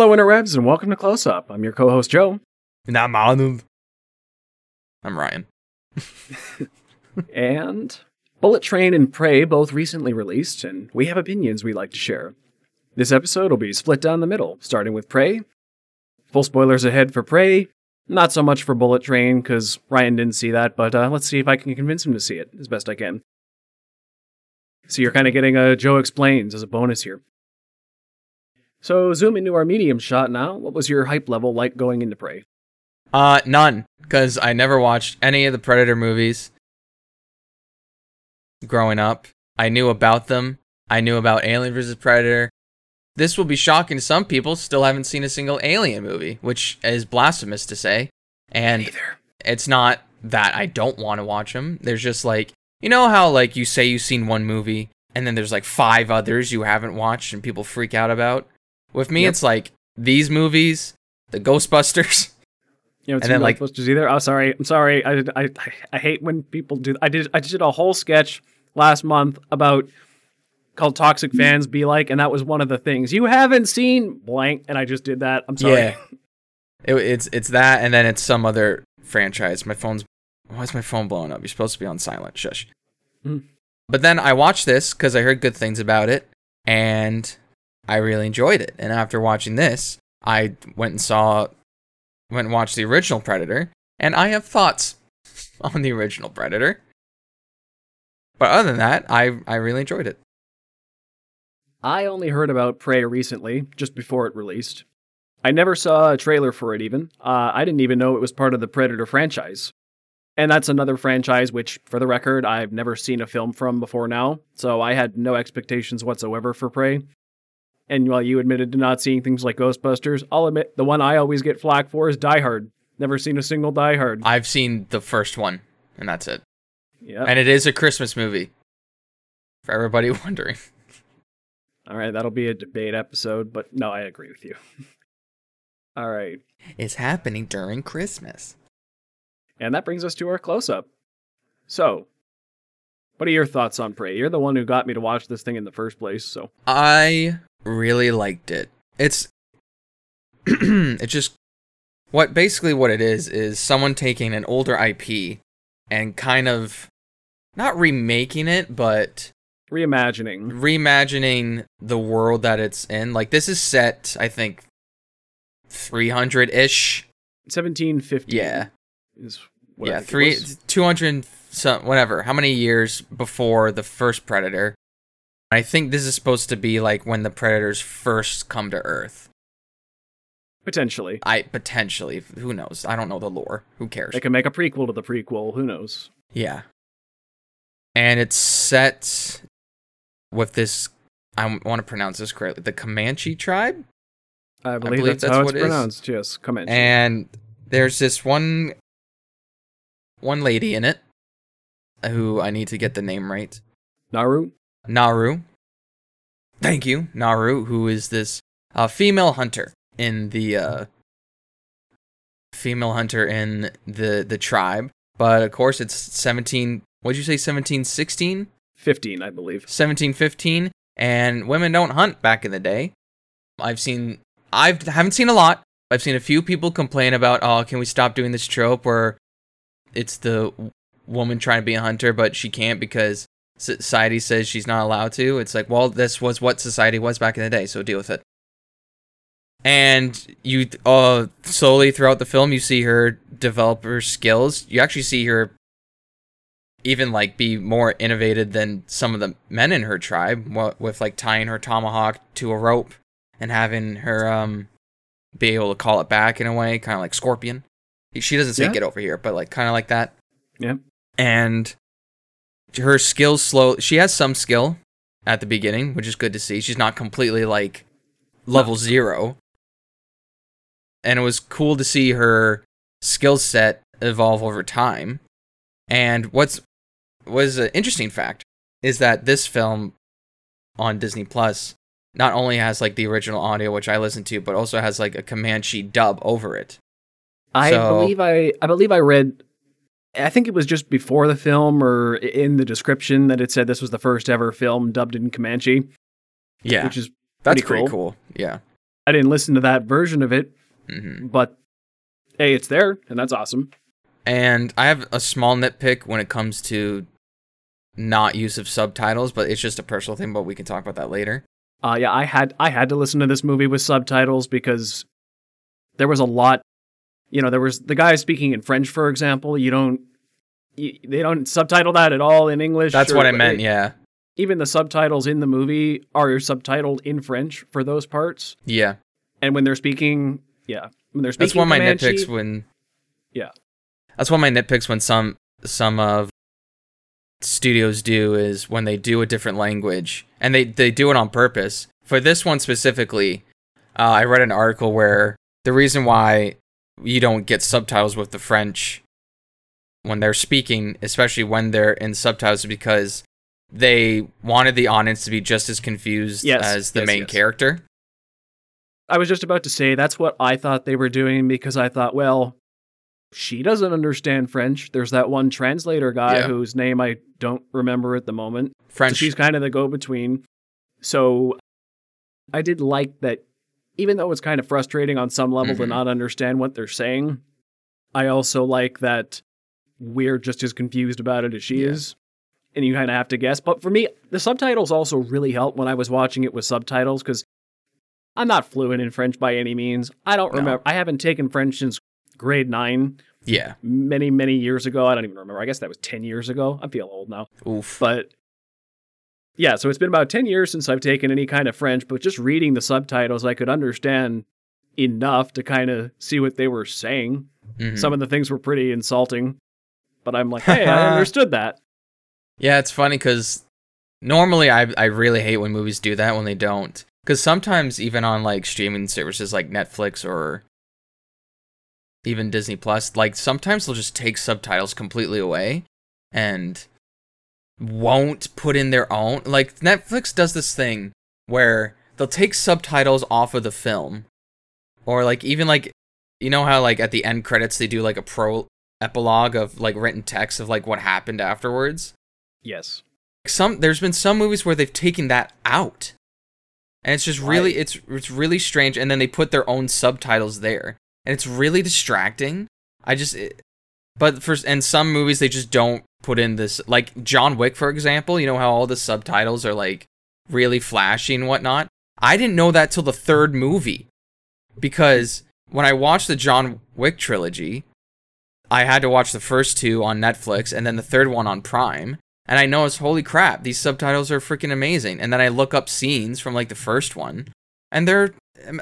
Hello, interwebs, and welcome to Close Up. I'm your co-host Joe, And I'm Arnold. I'm Ryan. and Bullet Train and Prey both recently released, and we have opinions we'd like to share. This episode will be split down the middle, starting with Prey. Full spoilers ahead for Prey. Not so much for Bullet Train because Ryan didn't see that, but uh, let's see if I can convince him to see it as best I can. So you're kind of getting a Joe explains as a bonus here. So zoom into our medium shot now. What was your hype level like going into Prey? Uh, none, because I never watched any of the Predator movies growing up. I knew about them. I knew about Alien vs. Predator. This will be shocking to some people. Still haven't seen a single Alien movie, which is blasphemous to say. And Neither. it's not that I don't want to watch them. There's just like, you know how like you say you've seen one movie and then there's like five others you haven't watched and people freak out about? With me, Yep. it's like these movies, the Ghostbusters. You know, And then, like- posters either. Oh, sorry. I'm sorry. I, did- I I hate when people do. I did I just did a whole sketch last month about called "Toxic Fans Be Like," and that was one of the things you haven't seen blank. And I just did that. I'm sorry. Yeah. It, it's it's that, and then it's some other franchise. My phone's why is my phone blowing up? You're supposed to be on silent. Shush. Mhm. But then I watched this because I heard good things about it, and I really enjoyed it. And after watching this, I went and saw, went and watched the original Predator, and I have thoughts on the original Predator. But other than that, I I really enjoyed it. I only heard about Prey recently, just before it released. I never saw a trailer for it. Even uh, I didn't even know it was part of the Predator franchise. And that's another franchise which, for the record, I've never seen a film from before now, so I had no expectations whatsoever for Prey. And while you admitted to not seeing things like Ghostbusters, I'll admit the one I always get flack for is Die Hard. Never seen a single Die Hard. I've seen the first one, and that's it. yeah. And it is a Christmas movie. For everybody wondering. All right, that'll be a debate episode, but no, I agree with you. All right. It's happening during Christmas. And that brings us to our close up. So, what are your thoughts on Prey? You're the one who got me to watch this thing in the first place, so. I really liked it. It's it's just what basically what it is is someone taking an older IP and kind of not remaking it, but Reimagining. reimagining the world that it's in. Like this is set, I think, 300 ish. 1750. Yeah. Is yeah, three, 200, some, whatever. How many years before the first Predator? I think this is supposed to be like when the Predators first come to Earth. Potentially. I potentially, who knows? I don't know the lore. Who cares? They can make a prequel to the prequel. Who knows? Yeah. And it's set with this. I want to pronounce this correctly. The Comanche tribe. I believe, believe that's, that's how what it's it is. pronounced. Yes, come in. and there's this one one lady in it who I need to get the name right. Naru? Naru. Thank you, Naru, who is this uh, female hunter in the uh, female hunter in the the tribe. But of course, it's 17. What'd you say? 1716, 15, I believe. 1715, and women don't hunt back in the day. I've seen. I've haven't seen a lot. I've seen a few people complain about, oh, can we stop doing this trope where it's the woman trying to be a hunter, but she can't because society says she's not allowed to. It's like, well, this was what society was back in the day, so deal with it. And you, uh, slowly throughout the film, you see her develop her skills. You actually see her even like be more innovative than some of the men in her tribe, wha- with like tying her tomahawk to a rope and having her um be able to call it back in a way, kind of like Scorpion. She doesn't say Yeah. get over here, but like kind of like that. Yeah. And her skills slow. She has some skill at the beginning, which is good to see. She's not completely like level zero. And it was cool to see her skill set evolve over time. And what's was an interesting fact is that this film on Disney Plus not only has like the original audio which I listened to, but also has like a Comanche dub over it. I So- believe I I believe I read I think it was just before the film or in the description that it said this was the first ever film dubbed in Comanche, Yeah, which is that's pretty pretty cool. cool. Yeah, I didn't listen to that version of it, hmm but hey, it's there, and that's awesome. And I have a small nitpick when it comes to not use of subtitles, but it's just a personal thing. But we can talk about that later. Uh, yeah, I had I had to listen to this movie with subtitles because there was a lot. You know, there was the guy speaking in French, for example. You don't, they don't subtitle that at all in English. That's or- what I meant. Yeah, Even the subtitles in the movie are subtitled in French for those parts, yeah. and when they're speaking, yeah, when they're speaking. That's one of my nitpicks when. Yeah. That's one of my nitpicks when some some of studios do is when they do a different language and they they do it on purpose. For this one specifically, uh, I read an article where the reason why you don't get subtitles with the French when they're speaking, especially when they're in subtitles, because they wanted the audience to be just as confused Yes, as the yes, main yes. character. I was just about to say that's what I thought they were doing because I thought, well, she doesn't understand French. There's that one translator guy Yeah. whose name I don't remember at the moment. So French. she's kind of the go between. So I did like that, even though it's kind of frustrating on some level to Mhm. not understand what they're saying, I also like that we're just as confused about it as she Yeah. is. And you kind of have to guess. But for me, the subtitles also really helped when I was watching it with subtitles because I'm not fluent in French by any means. I don't No. remember. I haven't taken French since grade nine, yeah. many, many years ago. I don't even remember. I guess that was 10 years ago. I feel old now. Oof. But yeah, so it's been about 10 years since I've taken any kind of French, but just reading the subtitles, I could understand enough to kind of see what they were saying. Mhm. Some of the things were pretty insulting, but I'm like, hey, I understood that. Yeah, it's funny because normally I I really hate when movies do that when they don't. Because sometimes even on like streaming services like Netflix or even Disney Plus, like sometimes they'll just take subtitles completely away and won't put in their own. Like Netflix does this thing where they'll take subtitles off of the film, or like even like you know how like at the end credits they do like a pro epilogue of like written text of like what happened afterwards. Yes. some there's been some movies where they've taken that out. And it's just really it's it's really strange and then they put their own subtitles there. And it's really distracting. I just it, but for and some movies they just don't put in this like john wick for example you know how all the subtitles are like really flashy and whatnot? I didn't know that till the third movie. Because when i watched the john wick trilogy i had to watch the first two on netflix and then the third one on prime and I noticed, holy crap, these subtitles are freaking amazing. And then I look up scenes from like the first one, and they're,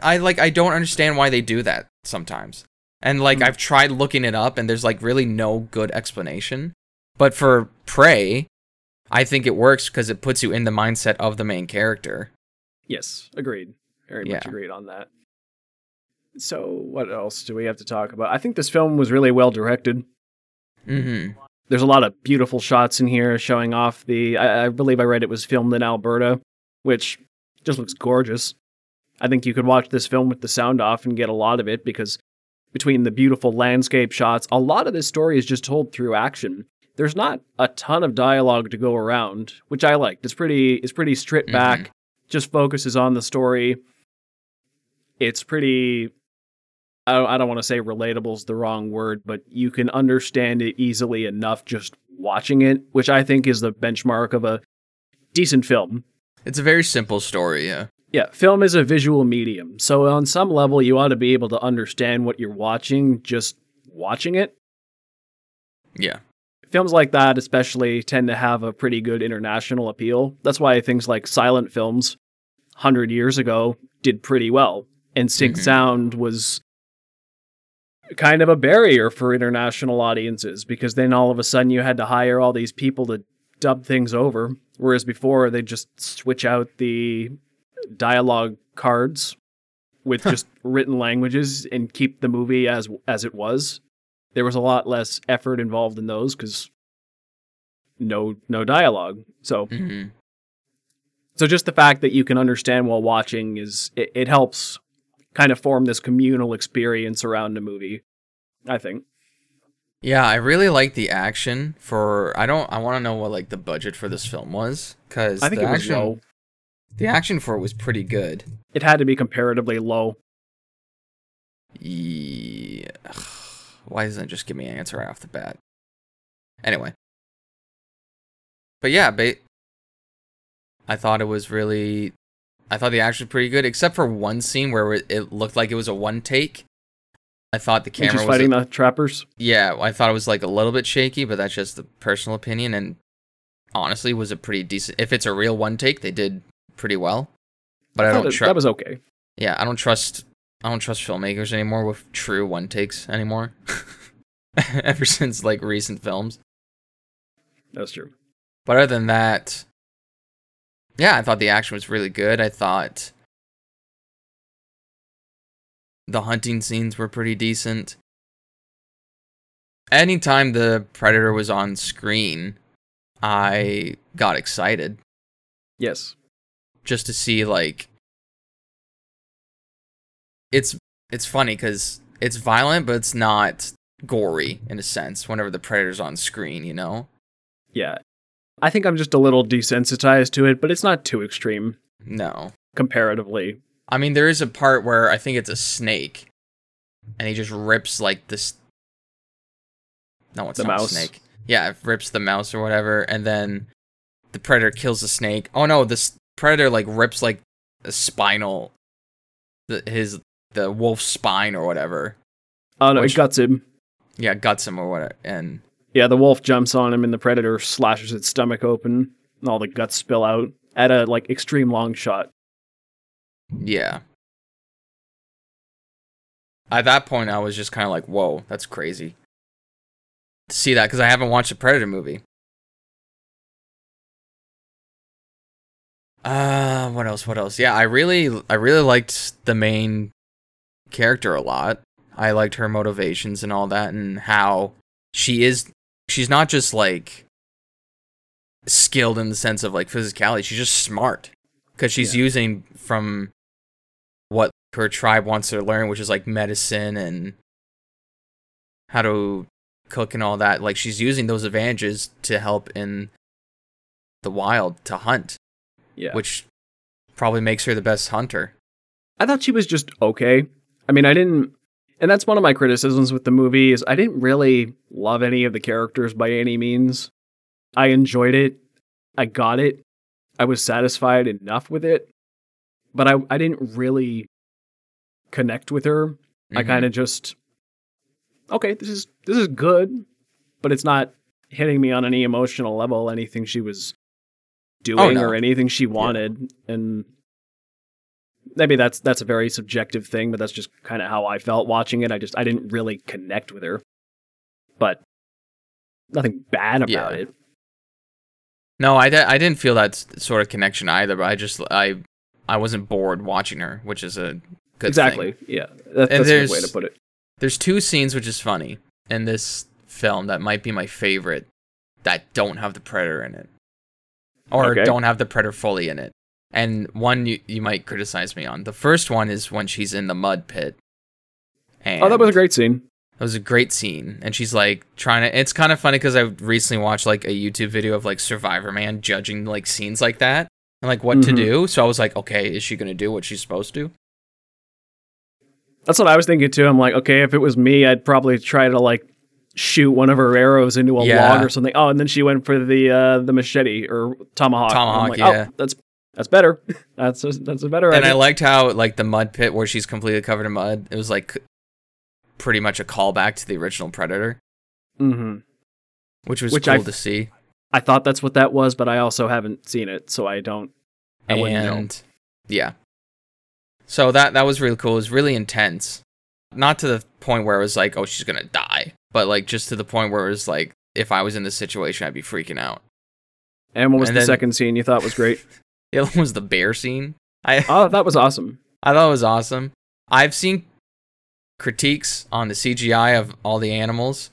I like, I don't understand why they do that sometimes. And like, Hmm. I've tried looking it up, and there's like really no good explanation. But for Prey, I think it works because it puts you in the mindset of the main character. Yes. Agreed. Very much agreed on that. So, what else do we have to talk about? I think this film was really well directed. Mm-hmm. There's a lot of beautiful shots in here showing off the. I, I believe I read it was filmed in Alberta, which just looks gorgeous. I think you could watch this film with the sound off and get a lot of it because between the beautiful landscape shots, a lot of this story is just told through action. There's not a ton of dialogue to go around, which I liked. It's pretty. It's pretty stripped Mhm. back. Just focuses on the story. It's pretty I don't, I don't want to say relatable is the wrong word, but you can understand it easily enough just watching it, which I think is the benchmark of a decent film. It's a very simple story, yeah. Yeah, film is a visual medium. So on some level you ought to be able to understand what you're watching just watching it. Yeah. Films like that especially tend to have a pretty good international appeal. That's why things like silent films 100 years ago did pretty well. And sync Mhm. sound was kind of a barrier for international audiences because then all of a sudden you had to hire all these people to dub things over whereas before they just switch out the dialogue cards with just written languages and keep the movie as as it was. There was a lot less effort involved in those cuz no no dialogue. So Mm-hmm. so just the fact that you can understand while watching is it, it helps kind of form this communal experience around a movie. I think. Yeah, I really like the action for. I don't. I want to know what like the budget for this film was because I think the it was action, low. The action for it was pretty good. It had to be comparatively low. Yeah. Why doesn't it just give me an answer right off the bat? Anyway. But yeah, ba- I thought it was really. I thought the action was pretty good, except for one scene where it- looked like it was a one take. I thought the camera was. fighting the trappers. yeah, I thought it was like a little bit shaky, but that's just the personal opinion. And honestly, was a pretty decent. If it's a real one take, they did pretty well. But I, thought don't trust. that was okay. Yeah, I don't trust I don't trust filmmakers anymore with true one takes anymore. Ever since like recent films. That's true. But other than that, yeah, I thought the action was really good. I thought the hunting scenes were pretty decent. Anytime the predator was on screen, I got excited Yes. just to see like it's it's funny cuz it's violent but it's not gory in a sense whenever the predator's on screen, you know? Yeah. I think I'm just a little desensitized to it, but it's not too extreme No. comparatively. I mean there is a part where I think it's a snake and he just rips like this No, it's The not mouse. a snake. Yeah, it rips the mouse or whatever and then the predator kills the snake. Oh no, this predator like rips like a spinal the, his the wolf's spine or whatever. Oh no, Which- it guts him. Yeah, guts him or whatever. And Yeah, the wolf jumps on him and the predator slashes its stomach open and all the guts spill out at a like extreme long shot. yeah. At that point, I was just kind of like, whoa, that's crazy. To see that, because I haven't watched a Predator movie. Uh, what else? What else? Yeah, I really, I really liked the main character a lot. I liked her motivations and all that, and how she is. She's not just like skilled in the sense of like physicality. She's just smart because she's Yeah. using from what her tribe wants her to learn, which is like medicine and how to cook and all that. Like she's using those advantages to help in the wild to hunt, Yeah. which probably makes her the best hunter. I thought she was just okay. I mean, I didn't and that's one of my criticisms with the movie is I didn't really love any of the characters by any means. I enjoyed it. I got it. I was satisfied enough with it. But I I didn't really connect with her. I Mhm. kind of just okay, this is this is good, but it's not hitting me on any emotional level anything she was doing Oh, no. or anything she wanted and maybe that's that's a very subjective thing, but that's just kind of how I felt watching it. I just I didn't really connect with her. But nothing bad about Yeah. it. No, I, I didn't feel that sort of connection either. But I just I I wasn't bored watching her, which is a good exactly. thing. Yeah. That, that's a good way to put it. There's two scenes which is funny in this film that might be my favorite that don't have the predator in it, or Okay. don't have the predator fully in it. And one you, you might criticize me on. The first one is when she's in the mud pit. And Oh, that was a great scene. That was a great scene, and she's like trying to. It's kind of funny because I recently watched like a YouTube video of like Survivor Man judging like scenes like that and like what to Mhm. do. So I was like, okay, is she gonna do what she's supposed to? That's what I was thinking too. I'm like, okay, if it was me, I'd probably try to like shoot one of her arrows into a Yeah. log or something. Oh, and then she went for the uh the machete or tomahawk. Tomahawk, like, yeah. Oh, that's that's better. that's a, that's a better And I liked how like the mud pit where she's completely covered in mud. It was like pretty much a callback to the original Predator, hmm which was Which cool I- to see. I thought that's what that was, but I also haven't seen it, so I don't. I wouldn't know. and yeah, so that that was really cool. It was really intense, not to the point where it was like, oh, she's gonna die, but like just to the point where it was like, if I was in this situation, I'd be freaking out. And what was And the then- second scene you thought was great? The other one was the bear scene. I oh, that was awesome. I thought it was awesome. I've seen critiques on the CGI of all the animals,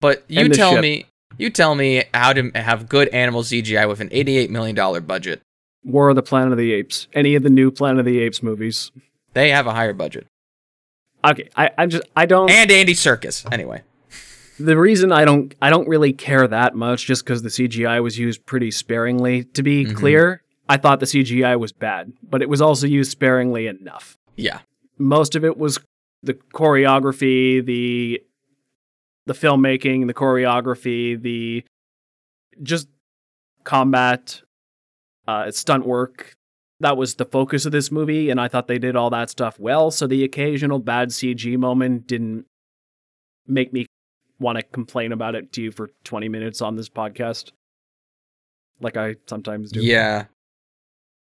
but you tell ship. me, you tell me how to have good animal CGI with an eighty-eight million dollar budget. War of the Planet of the Apes. Any of the new Planet of the Apes movies. They have a higher budget, Okay, I, I just I don't. and Andy Serkis. Anyway, the reason I don't I don't really care that much just because the CGI was used pretty sparingly. To be Mhm. clear, I thought the CGI was bad, but it was also used sparingly enough. Yeah. Most of it was the choreography, the the filmmaking, the choreography, the just combat, uh, stunt work. That was the focus of this movie, and I thought they did all that stuff well. So the occasional bad CG moment didn't make me want to complain about it to you for 20 minutes on this podcast, like I sometimes do. Yeah.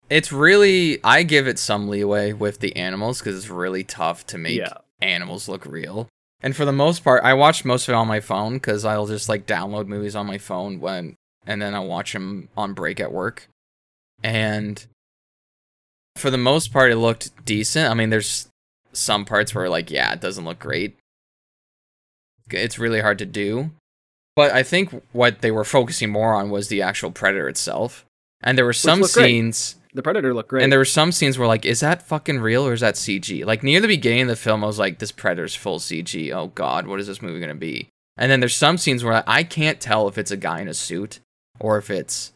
It's really I give it some leeway with the animals because it's really tough to make Yeah. animals look real. And for the most part, I watch most of it on my phone because I'll just like download movies on my phone when, and then I'll watch them on break at work. And for the most part, it looked decent. I mean, there's some parts where like, yeah, it doesn't look great. It's really hard to do. But I think what they were focusing more on was the actual predator itself. And there were some scenes great. The Predator looked great. and there were some scenes where like, is that fucking real or is that CG? Like near the beginning of the film, I was like, this Predator's full CG. Oh god, what is this movie gonna be? And then there's some scenes where I can't tell if it's a guy in a suit or if it's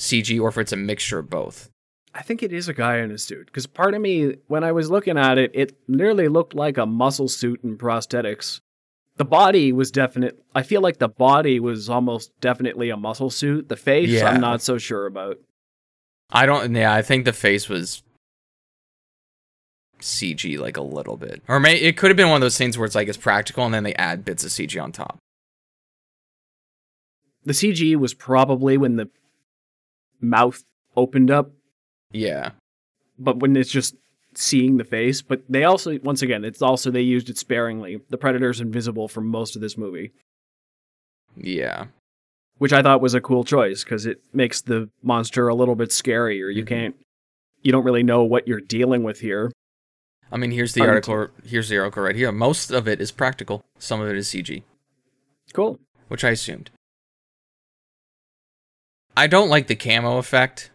CG or if it's a mixture of both. I think it is a guy in a suit because part of me, when I was looking at it, it nearly looked like a muscle suit and prosthetics. The body was definite. I feel like the body was almost definitely a muscle suit. The face, Yeah. I'm not so sure about. I don't. Yeah, I think the face was CG like a little bit, or may it could have been one of those things where it's like it's practical and then they add bits of CG on top. The CG was probably when the mouth opened up, Yeah, but when it's just seeing the face. But they also, once again, it's also they used it sparingly. The Predator's invisible for most of this movie. yeah, which I thought was a cool choice because it makes the monster a little bit scarier. You Mhm. can't, you don't really know what you're dealing with here. I mean, here's the article. Here's the article right here. Most of it is practical. Some of it is CG, Cool. which I assumed. I don't like the camo effect.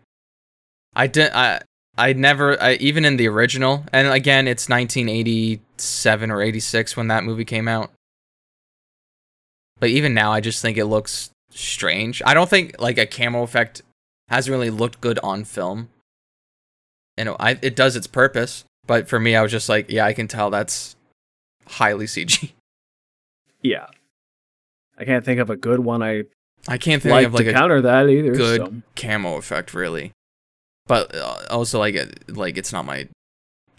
I did. I I never. I, even in the original, and again, it's 1987 or 86 when that movie came out. But even now, I just think it looks strange. I don't think like a camo effect hasn't really looked good on film. And I, it does its purpose, but for me, I was just like, yeah, I can tell that's highly CG. Yeah. I can't think of a good one I I can't think like of like to a counter that either. good so. camo effect really but uh, also like like it's not my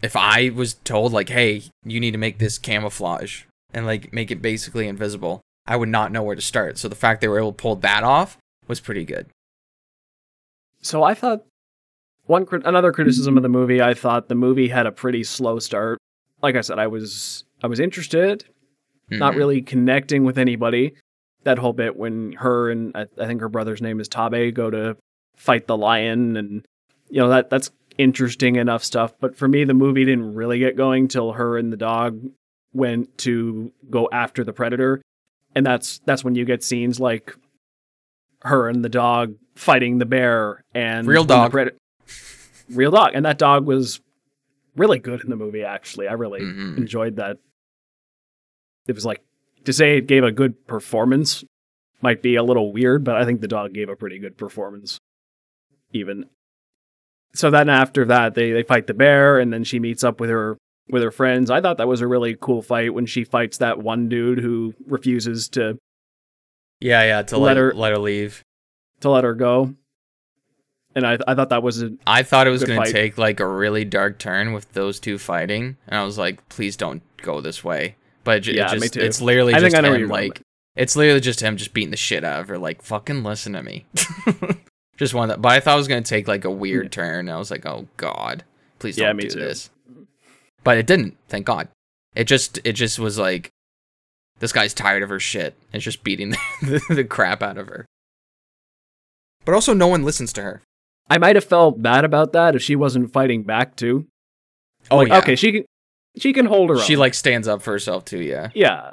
if i was told like hey you need to make this camouflage and like make it basically invisible i would not know where to start so the fact they were able to pull that off was pretty good So I thought one crit- another criticism of the movie. I thought the movie had a pretty slow start. Like I said, I was I was interested, not Mhm. really connecting with anybody. That whole bit when her and I, I think her brother's name is Taabe go to fight the lion, and you know that that's interesting enough stuff. But for me, the movie didn't really get going till her and the dog went to go after the predator, and that's that's when you get scenes like her and the dog fighting the bear and Real dog. real dog, and that dog was really good in the movie. Actually, I really Mhm. enjoyed that. It was like to say it gave a good performance might be a little weird, but I think the dog gave a pretty good performance. Even so, then after that, they they fight the bear, and then she meets up with her with her friends. I thought that was a really cool fight when she fights that one dude who refuses to yeah yeah to Let let, her- let her leave to let her go. And I I thought that was a i thought it was going to take like a really dark turn with those two fighting and i was like please don't go this way but it, it Yeah, me just too. it's literally I think just I know him you're going like It's literally just him just beating the shit out of her, like fucking listen to me. just one that, but I thought it was gonna take like a weird turn. and I was like, oh god, please don't Yeah, do too. this. But it didn't. Thank God. It just it just was like, this guy's tired of her shit. It's just beating the, the crap out of her. But also, no one listens to her. I might have felt bad about that if she wasn't fighting back too. Oh Like, yeah. okay, she can she can hold her own. She like stands up for herself too. Yeah. yeah.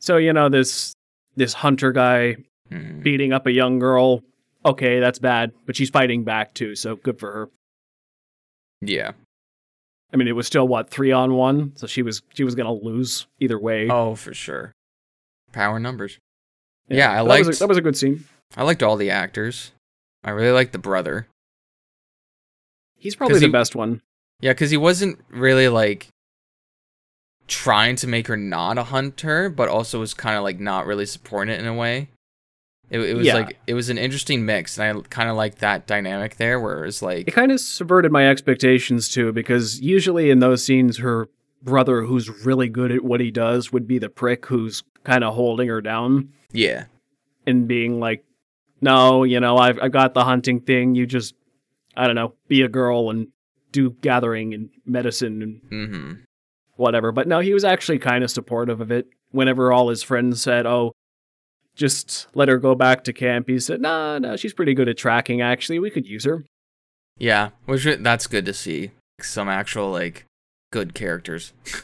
So you know this this hunter guy Mhm. beating up a young girl. Okay, that's bad, but she's fighting back too, so good for her. Yeah. I mean, it was still what three on one, so she was she was gonna lose either way. Oh, for sure. Power numbers. Yeah, I But that was, liked- a, that was a good scene. I liked all the actors. I really liked the brother. He's probably the he- best one. Yeah, because he wasn't really like trying to make her not a hunter, but also was kind of like not really supporting it in a way. It, it was Yeah. like it was an interesting mix, and I kind of like that dynamic there, where it's like It kind of subverted my expectations too, because usually in those scenes, her brother, who's really good at what he does, would be the prick who's kind of holding her down yeah, and being like, "No, you know, I've I've got the hunting thing. You just, I don't know, be a girl and do gathering and medicine and mm-hmm. whatever." But no, he was actually kind of supportive of it. Whenever all his friends said, "Oh." Just let her go back to camp. He said, "Nah, no, she's pretty good at tracking. Actually, we could use her." yeah, which that's good to see some actual like good characters.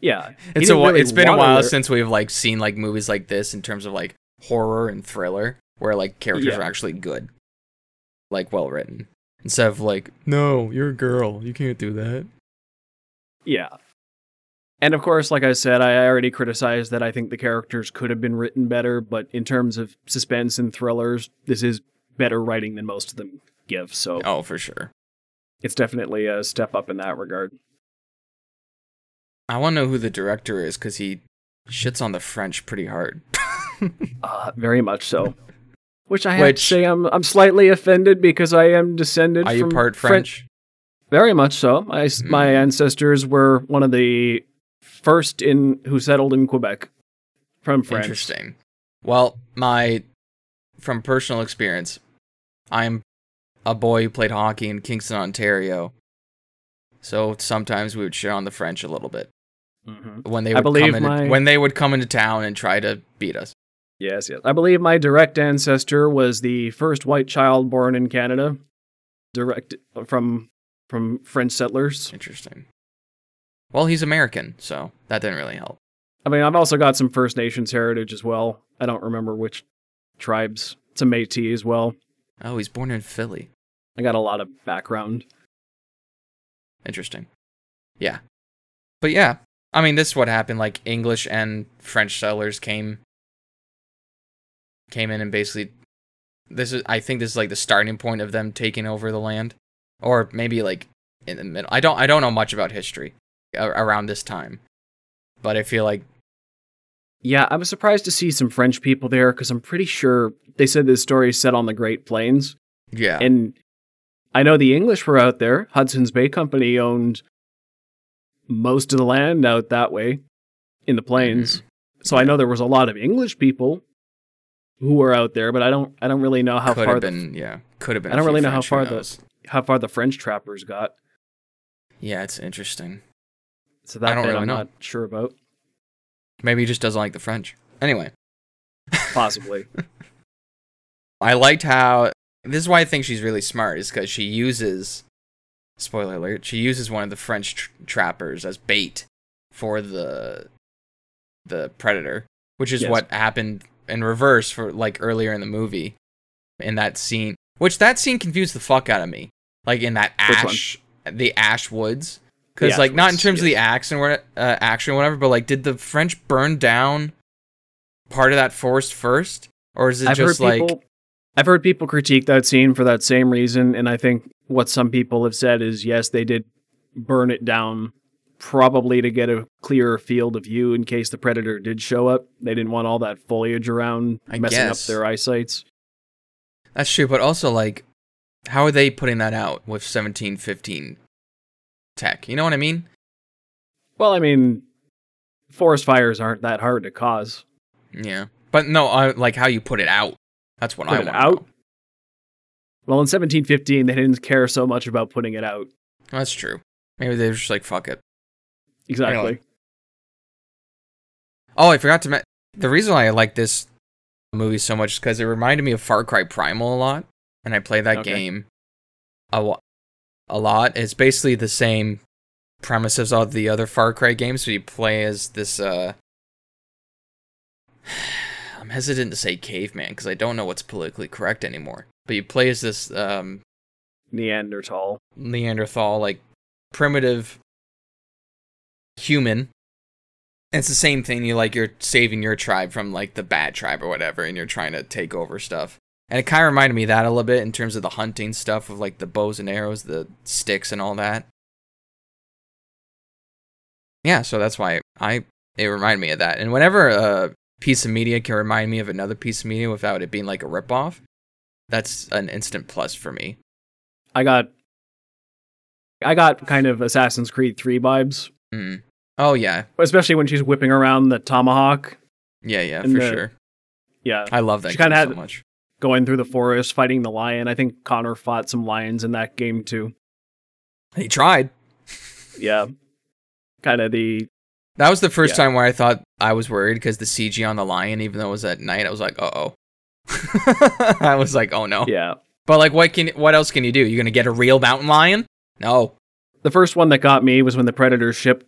Yeah, It's a really it's been a while lear- since we've like seen like movies like this in terms of like horror and thriller where like characters Yeah. are actually good, like well written instead of like no, you're a girl, you can't do that. Yeah. And of course, like I said, I already criticized that I think the characters could have been written better, but in terms of suspense and thrillers, this is better writing than most of them give. So Oh, for sure. it's definitely a step up in that regard. I want to know who the director is because he shits on the French pretty hard. Uh, very much so. Which I have Which- to say, I'm I'm slightly offended because I am descended Are you from part Fren- French? Very much so. My s my Mm. ancestors were one of the first in who settled in Quebec from France. Interesting. Well, my from personal experience, I'm a boy who played hockey in Kingston, Ontario. So sometimes we would shit on the French a little bit Mhm. when they would come into, my- when they would come into town and try to beat us. Yes, yes. I believe my direct ancestor was the first white child born in Canada, direct from from French settlers. Interesting. Well, he's American, so that didn't really help. I mean, I've also got some First Nations heritage as well. I don't remember which tribes. It's a Métis as well. Oh, he's born in Philly. I got a lot of background. Interesting. Yeah. But yeah, I mean, this is what happened. Like English and French settlers came came in and basically this is I think this is like the starting point of them taking over the land, or maybe like in the middle. I don't I don't know much about history around this time, but I feel like Yeah, I was surprised to see some French people there because I'm pretty sure they said this story is set on the Great Plains. yeah, And I know the English were out there. Hudson's Bay Company owned most of the land out that way in the plains. Mm-hmm. So I know there was a lot of English people who were out there, but I don't I don't really know how could far have the, yeah could have been. I don't really know how far the- how far the French trappers got. Yeah, it's interesting. So that I don't really I'm know. not sure about. Maybe he just doesn't like the French. Anyway. Possibly. I liked how this is why I think she's really smart is because she uses spoiler alert she uses one of the French tr- trappers as bait for the the predator, which is Yes. what happened in reverse for like earlier in the movie in that scene. Which that scene confused the fuck out of me. Like in that ash the ash woods. Because like not in terms of the action or uh, action or whatever, but like did the French burn down part of that forest first, or is it I've just like people I've heard people critique that scene for that same reason, and I think what some people have said is yes, they did burn it down probably to get a clearer field of view in case the predator did show up. They didn't want all that foliage around I messing guess. up their eyesights. That's true, but also like, how are they putting that out with seventeen fifteen tech? You know what I mean? Well, I mean, forest fires aren't that hard to cause. Yeah, but no, I, like how you put it out. That's what Put I it want out? Well, in 1715, they didn't care so much about putting it out. That's true. Maybe they were just like fuck it. Exactly. Anyway. Oh, I forgot to mention the reason why I like this movie so much is because it reminded me of Far Cry Primal a lot, and I play that Okay. game a, a lot. It's basically the same premise as all the other Far Cry games. So you play as this. uh I'm hesitant to say caveman because I don't know what's politically correct anymore. But you play as this um, Neanderthal. Neanderthal, like primitive human. And it's the same thing. You like you're saving your tribe from like the bad tribe or whatever, and you're trying to take over stuff. And it kind of reminded me of that a little bit in terms of the hunting stuff of like the bows and arrows, the sticks, and all that. Yeah, so that's why I it reminded me of that. And whenever a piece of media can remind me of another piece of media without it being like a ripoff, that's an instant plus for me. I got I got kind of Assassin's Creed 3 vibes, Mm. Oh yeah, especially when she's whipping around the tomahawk. yeah, yeah, for the- sure. Yeah, I love that she game kinda so had- much. Going through the forest fighting the lion. I think Connor fought some lions in that game too. He tried. Yeah. Kind of the That was the first Yeah. time where I thought I was worried because the CG on the lion, even though it was at night, I was like, uh oh. I was like, oh no. yeah. But like, what can what else can you do? You're gonna get a real mountain lion? No. The first one that got me was when the Predator ship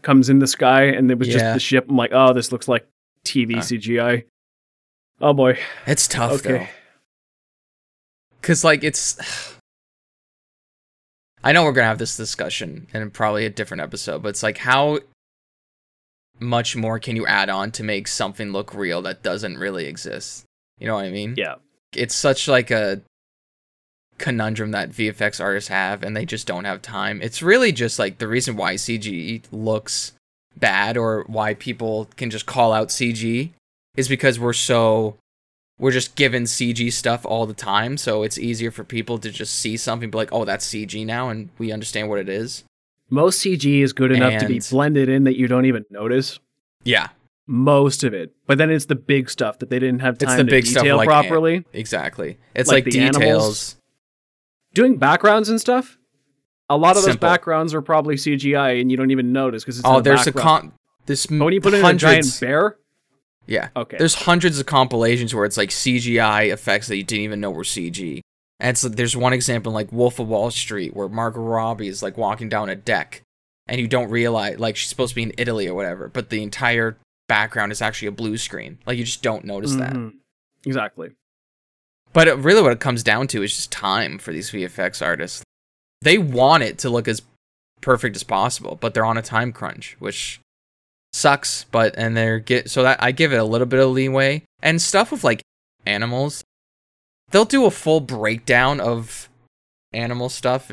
comes in the sky and it was just the ship. I'm like, oh, this looks like TV Uh. CGI. Oh boy. It's tough Okay. though. Cause like it's I know we're gonna have this discussion in probably a different episode, but it's like how much more can you add on to make something look real that doesn't really exist? You know what I mean? Yeah. It's such like a conundrum that VFX artists have and they just don't have time. It's really just like the reason why CG looks bad or why people can just call out CG is because we're so we're just given CG stuff all the time, so it's easier for people to just see something be like, "Oh, that's CG now," and we understand what it is. Most CG is good enough to be blended in that you don't even notice. Yeah, Most of it. But then it's the big stuff that they didn't have It's time the to big stuff detail like properly. Eh, exactly. It's Like like, the animals? details. Doing backgrounds and stuff. A lot of those backgrounds are probably CGI and you don't even notice because it's Oh, the there's a con. This But when you put in a giant bear, yeah, okay. there's hundreds of compilations where it's like CGI effects that you didn't even know were CG. And it's, there's one example like Wolf of Wall Street where Margot Robbie is like walking down a deck, and you don't realize like she's supposed to be in Italy or whatever, but the entire background is actually a blue screen. Like you just don't notice that. Mhm. Exactly. But it, really, what it comes down to is just time for these VFX artists. They want it to look as perfect as possible, but they're on a time crunch, which sucks. But and they're get so that I give it a little bit of leeway and stuff with like animals. They'll do a full breakdown of animal stuff.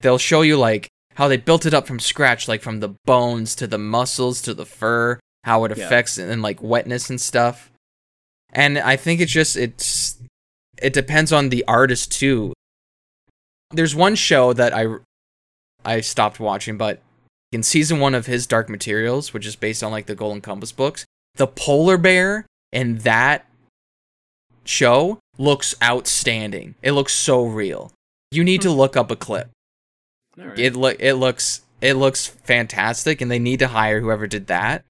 They'll show you like how they built it up from scratch, like from the bones to the muscles to the fur, how it Yeah. affects and like wetness and stuff. And I think it's just it's it depends on the artist too. There's one show that I I stopped watching, but in season one of his Dark Materials, which is based on like the Golden Compass books, the polar bear in that show looks outstanding. It looks so real. You need to hmm. look up a clip. Right. It look it looks it looks fantastic, and they need to hire whoever did that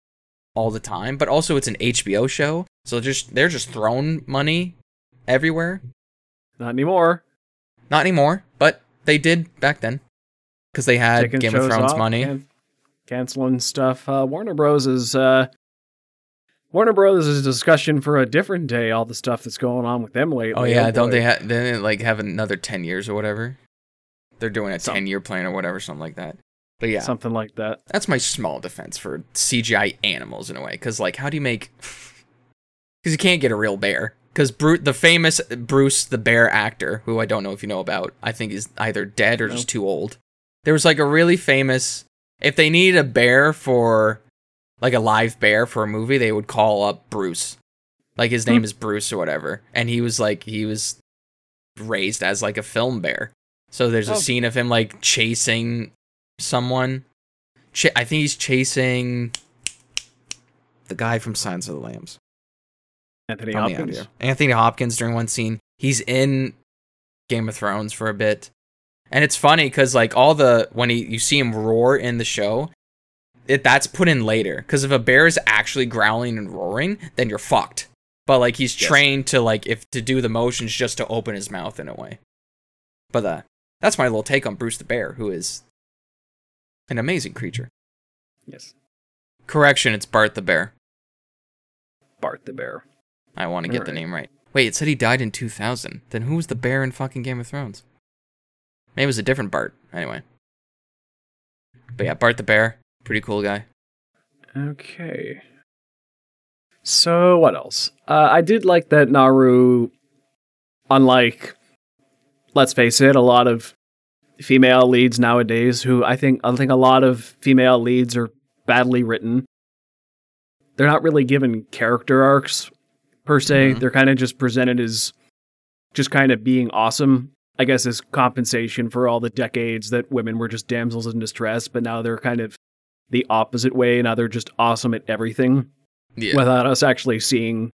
all the time. But also, it's an HBO show, so just they're just throwing money everywhere. Not anymore. Not anymore, but they did back then because they had Taking Game of Thrones money. can- canceling stuff. Uh, Warner Bros. is uh, Warner Bros. is a discussion for a different day. All the stuff that's going on with them lately. Oh yeah, don't they have? Then they like have another ten years or whatever. They're doing a ten year plan or whatever, something like that. But yeah, something like that? that's my small defense for CGI animals in a way. Because like, how do you make? Because you can't get a real bear. Because Bruce, the famous Bruce the bear actor, who I don't know if you know about, I think is either dead or No. just too old. There was like a really famous. If they needed a bear for, like a live bear for a movie, they would call up Bruce. Like his name Hmm. is Bruce or whatever, and he was like he was raised as like a film bear. So there's a Oh. scene of him like chasing someone. Ch- I think he's chasing the guy from Silence of the Lambs. Anthony Help me out Hopkins. Anthony Hopkins during one scene. He's in Game of Thrones for a bit. And it's funny because like all the when he you see him roar in the show, it that's put in later. Because if a bear is actually growling and roaring, then you're fucked. But like he's Yes. trained to like if to do the motions just to open his mouth in a way. But uh that's my little take on Bruce the Bear, who is an amazing creature. Yes, Correction, it's Bart the Bear. Bart the bear. I want to get the name right. Wait, it said he died in 2000. Then who was the bear in fucking Game of Thrones? Maybe it was a different Bart. Anyway. But yeah, Bart the bear. Pretty cool guy. Okay. So what else? Uh, I did like that Naru, unlike, let's face it, a lot of female leads nowadays, who I think I think a lot of female leads are badly written. They're not really given character arcs per se. Mhm. They're kind of just presented as just kind of being awesome. I guess as compensation for all the decades that women were just damsels in distress, but now they're kind of the opposite way. Now they're just awesome at everything Yeah. without us actually seeing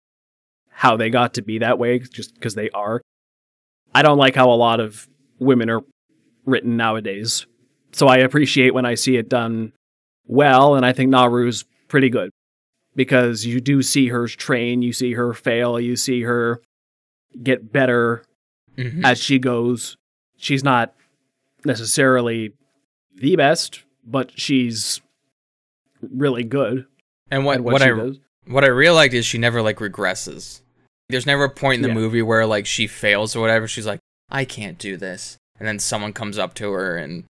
how they got to be that way just because they are. I don't like how a lot of women are written nowadays. So I appreciate when I see it done well, and I think Naru's pretty good because you do see her train, you see her fail, you see her get better Mhm. as she goes. She's not necessarily the best, but she's really good and what at what, what she I does. what I really liked is she never like regresses. There's never a point in the Yeah. movie where like she fails or whatever. She's like, I can't do this, and then someone comes up to her and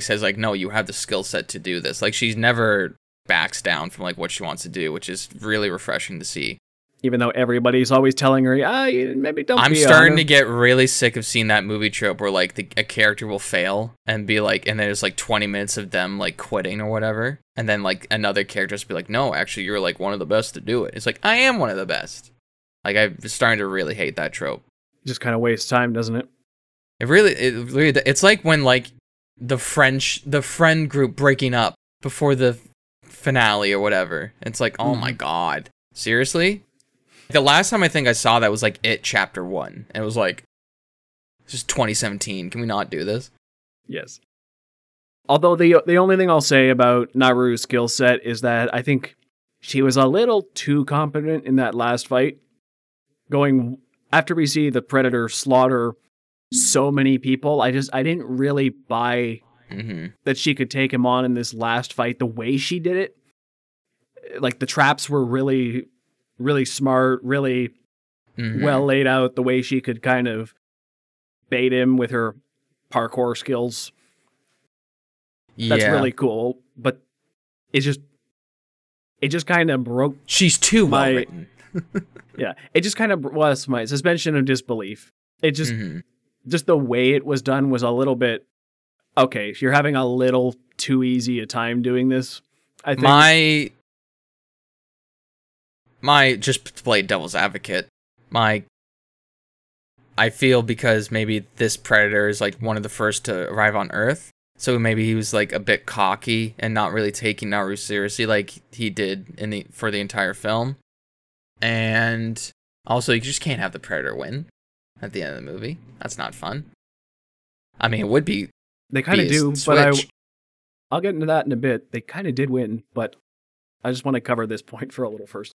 says like, No, you have the skill set to do this. Like she's never backs down from like what she wants to do, which is really refreshing to see. Even though everybody's always telling her, ah, maybe don't I'm starting on to get really sick of seeing that movie trope where like the, a character will fail and be like, and there's like 20 minutes of them like quitting or whatever, and then like another character just be like, no, actually you're like one of the best to do it. It's like I am one of the best. Like I'm starting to really hate that trope. just kind of wastes time, doesn't it? It really, it really, it's like when like the French, the friend group breaking up before the finale or whatever. It's like, oh my god, seriously? The last time I think I saw that was like It Chapter One, and it was like, this is 2017. Can we not do this? Yes. Although the the only thing I'll say about Naru's skill set is that I think she was a little too competent in that last fight. Going after we see the predator slaughter so many people, I just I didn't really buy hmm that she could take him on in this last fight the way she did it. Like the traps were really really smart, really hmm well laid out the way she could kind of bait him with her parkour skills. That's yeah. really cool, but it's just it just kind of broke She's too well written. yeah, it just kind of was my suspension of disbelief. It just Mhm. just the way it was done was a little bit okay, if you're having a little too easy a time doing this. I think My my just to play devil's advocate. My I feel because maybe this predator is like one of the first to arrive on Earth, so maybe he was like a bit cocky and not really taking Naru seriously like he did in the for the entire film. And also, you just can't have the predator win at the end of the movie. That's not fun. I mean, it would be. they kind of do, s- but I. I'll get into that in a bit. They kind of did win, but I just want to cover this point for a little first.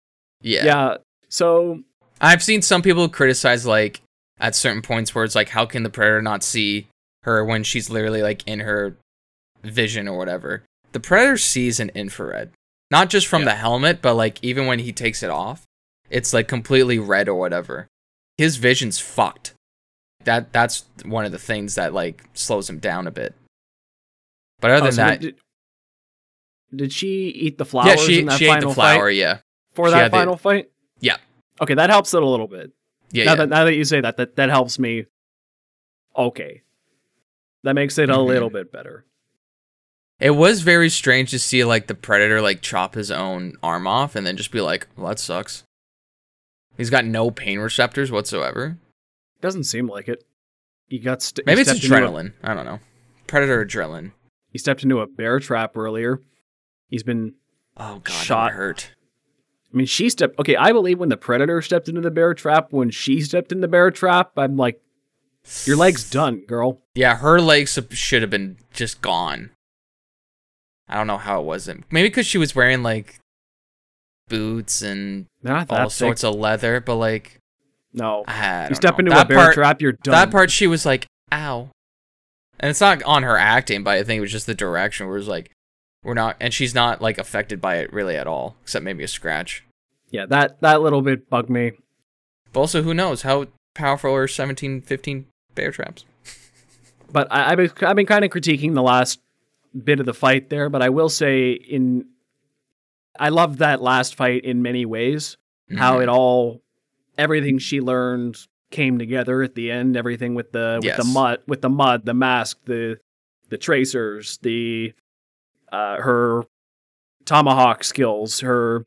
Yeah. yeah so I've seen some people criticize like at certain points where it's like, how can the predator not see her when she's literally like in her vision or whatever? The predator sees an infrared, not just from Yeah. the helmet, but like even when he takes it off, it's like completely red or whatever. His vision's fucked. That that's one of the things that like slows him down a bit. But other Oh, than so that, did, did she eat the flowers yeah, she in that she ate the flower. fight Yeah, for She that had the- final fight? Yeah. Okay, that helps it a little bit. yeah, now yeah. that now that you say that, that that helps me. Okay, that makes it a Mhm. little bit better. It was very strange to see like the predator like chop his own arm off and then just be like, "Well, that sucks." He's got no pain receptors whatsoever. Doesn't seem like it. He got st- he Maybe it's into a- adrenaline. I don't know. Predator adrenaline. he stepped into a bear trap earlier. He's been. Oh god. Shot. hurt. I mean, she stepped. Okay, I believe when the predator stepped into the bear trap, when she stepped in the bear trap, I'm like, your leg's done, girl. Yeah, her legs should have been just gone. I don't know how it wasn't. Maybe because she was wearing like boots and not all sorts of leather, but like No, I you step know. into that a bear part, trap, you're done. That part, she was like, "Ow," and it's not on her acting, but I think it was just the direction where it was like, "We're not," and she's not like affected by it really at all, except maybe a scratch. Yeah, that that little bit bugged me. But also, who knows how powerful are 17, 15 bear traps? But I, I've been, I've been kind of critiquing the last bit of the fight there. But I will say, in I loved that last fight in many ways. how Mhm. it all everything she learned came together at the end everything with the with the mud with the mud the mask the the tracers the uh her tomahawk skills her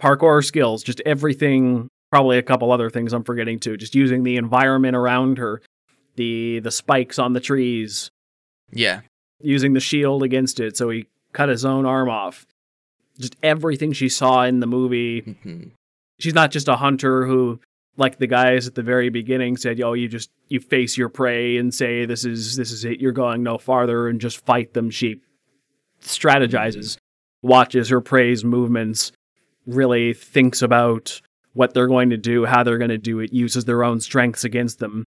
parkour skills just everything probably a couple other things i'm forgetting too just using the environment around her the the spikes on the trees Yeah. using the shield against it so he cut his own arm off just everything she saw in the movie Mhm. she's not just a hunter who like the guys at the very beginning said yo you just you face your prey and say this is this is it you're going no farther and just fight them she strategizes watches her prey's movements really thinks about what they're going to do how they're going to do it uses their own strengths against them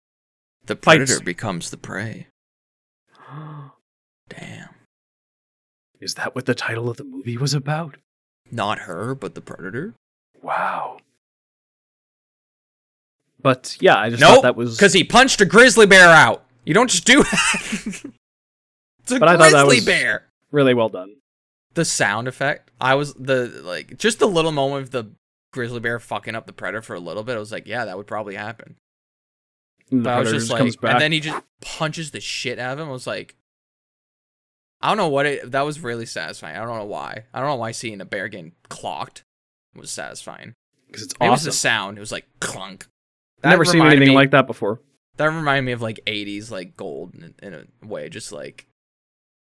The Fights- predator becomes the prey. Damn. is that what the title of the movie was about Not her, but the predator. wow but yeah i just Nope, thought that was because he punched a grizzly bear out. You don't just do that. it's a But I thought that grizzly bear. really well done The sound effect. I was the like just the little moment of the grizzly bear fucking up the predator for a little bit. I was like, yeah, that would probably happen. and the But I was just like, comes back and then he just punches the shit out of him. I was like, I don't know what it. That was really satisfying. I don't know why. I don't know why seeing a bear getting clocked was satisfying. because it's Maybe It was the sound. It was like clunk. I've never seen anything me- like that before That reminded me of like 80s like gold in, in a way. Just like,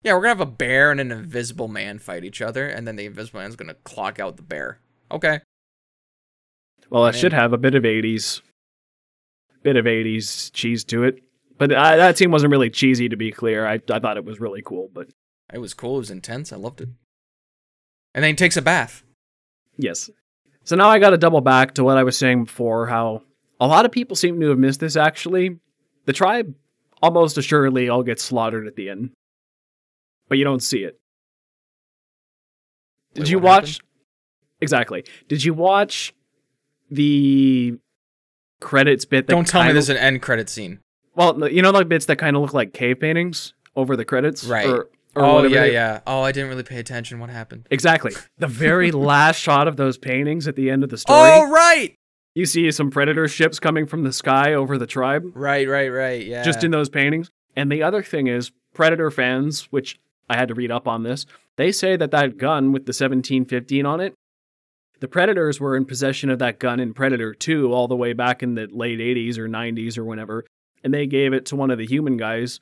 yeah, we're gonna have a bear and an invisible man fight each other, and then the invisible man's gonna clock out the bear. Okay. Well, I'm should have a bit of 80s, bit of 80s cheese to it. But I, that scene wasn't really cheesy, to be clear. I, I thought it was really cool. But It was cool. It was intense. I loved it. And then he takes a bath. yes. So now I got to double back to what I was saying before how a lot of people seem to have missed this, actually. The tribe almost assuredly all gets slaughtered at the end, but you don't see it. Did Wait, you watch? Exactly. Did you watch the credits bit? That Don't tell me there's an end credit scene. Well, you know, like bits that kind of look like cave paintings over the credits, Right. Or, or oh yeah, yeah. Oh, I didn't really pay attention. What happened? exactly. The very last shot of those paintings at the end of the oh, story, Oh right, you see some predator ships coming from the sky over the tribe, right, right, right. Yeah. just in those paintings. And the other thing is, predator fans, which I had to read up on this, they say that that gun with the 1715 on it, the predators were in possession of that gun in Predator 2 all the way back in the late 80s or 90s or whenever, and they gave it to one of the human guys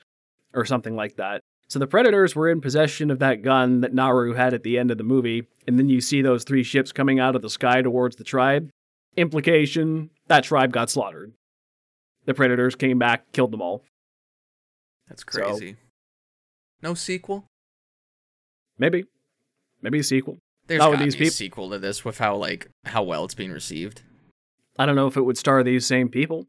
or something like that. So the predators were in possession of that gun that Naru had at the end of the movie, and then you see those three ships coming out of the sky towards the tribe. Implication that tribe got slaughtered. The predators came back, killed them all. That's So- crazy. No sequel. Maybe. Maybe a sequel. There's Not gotta these be a sequel to this with how like how well it's being received. I don't know if it would star these same people.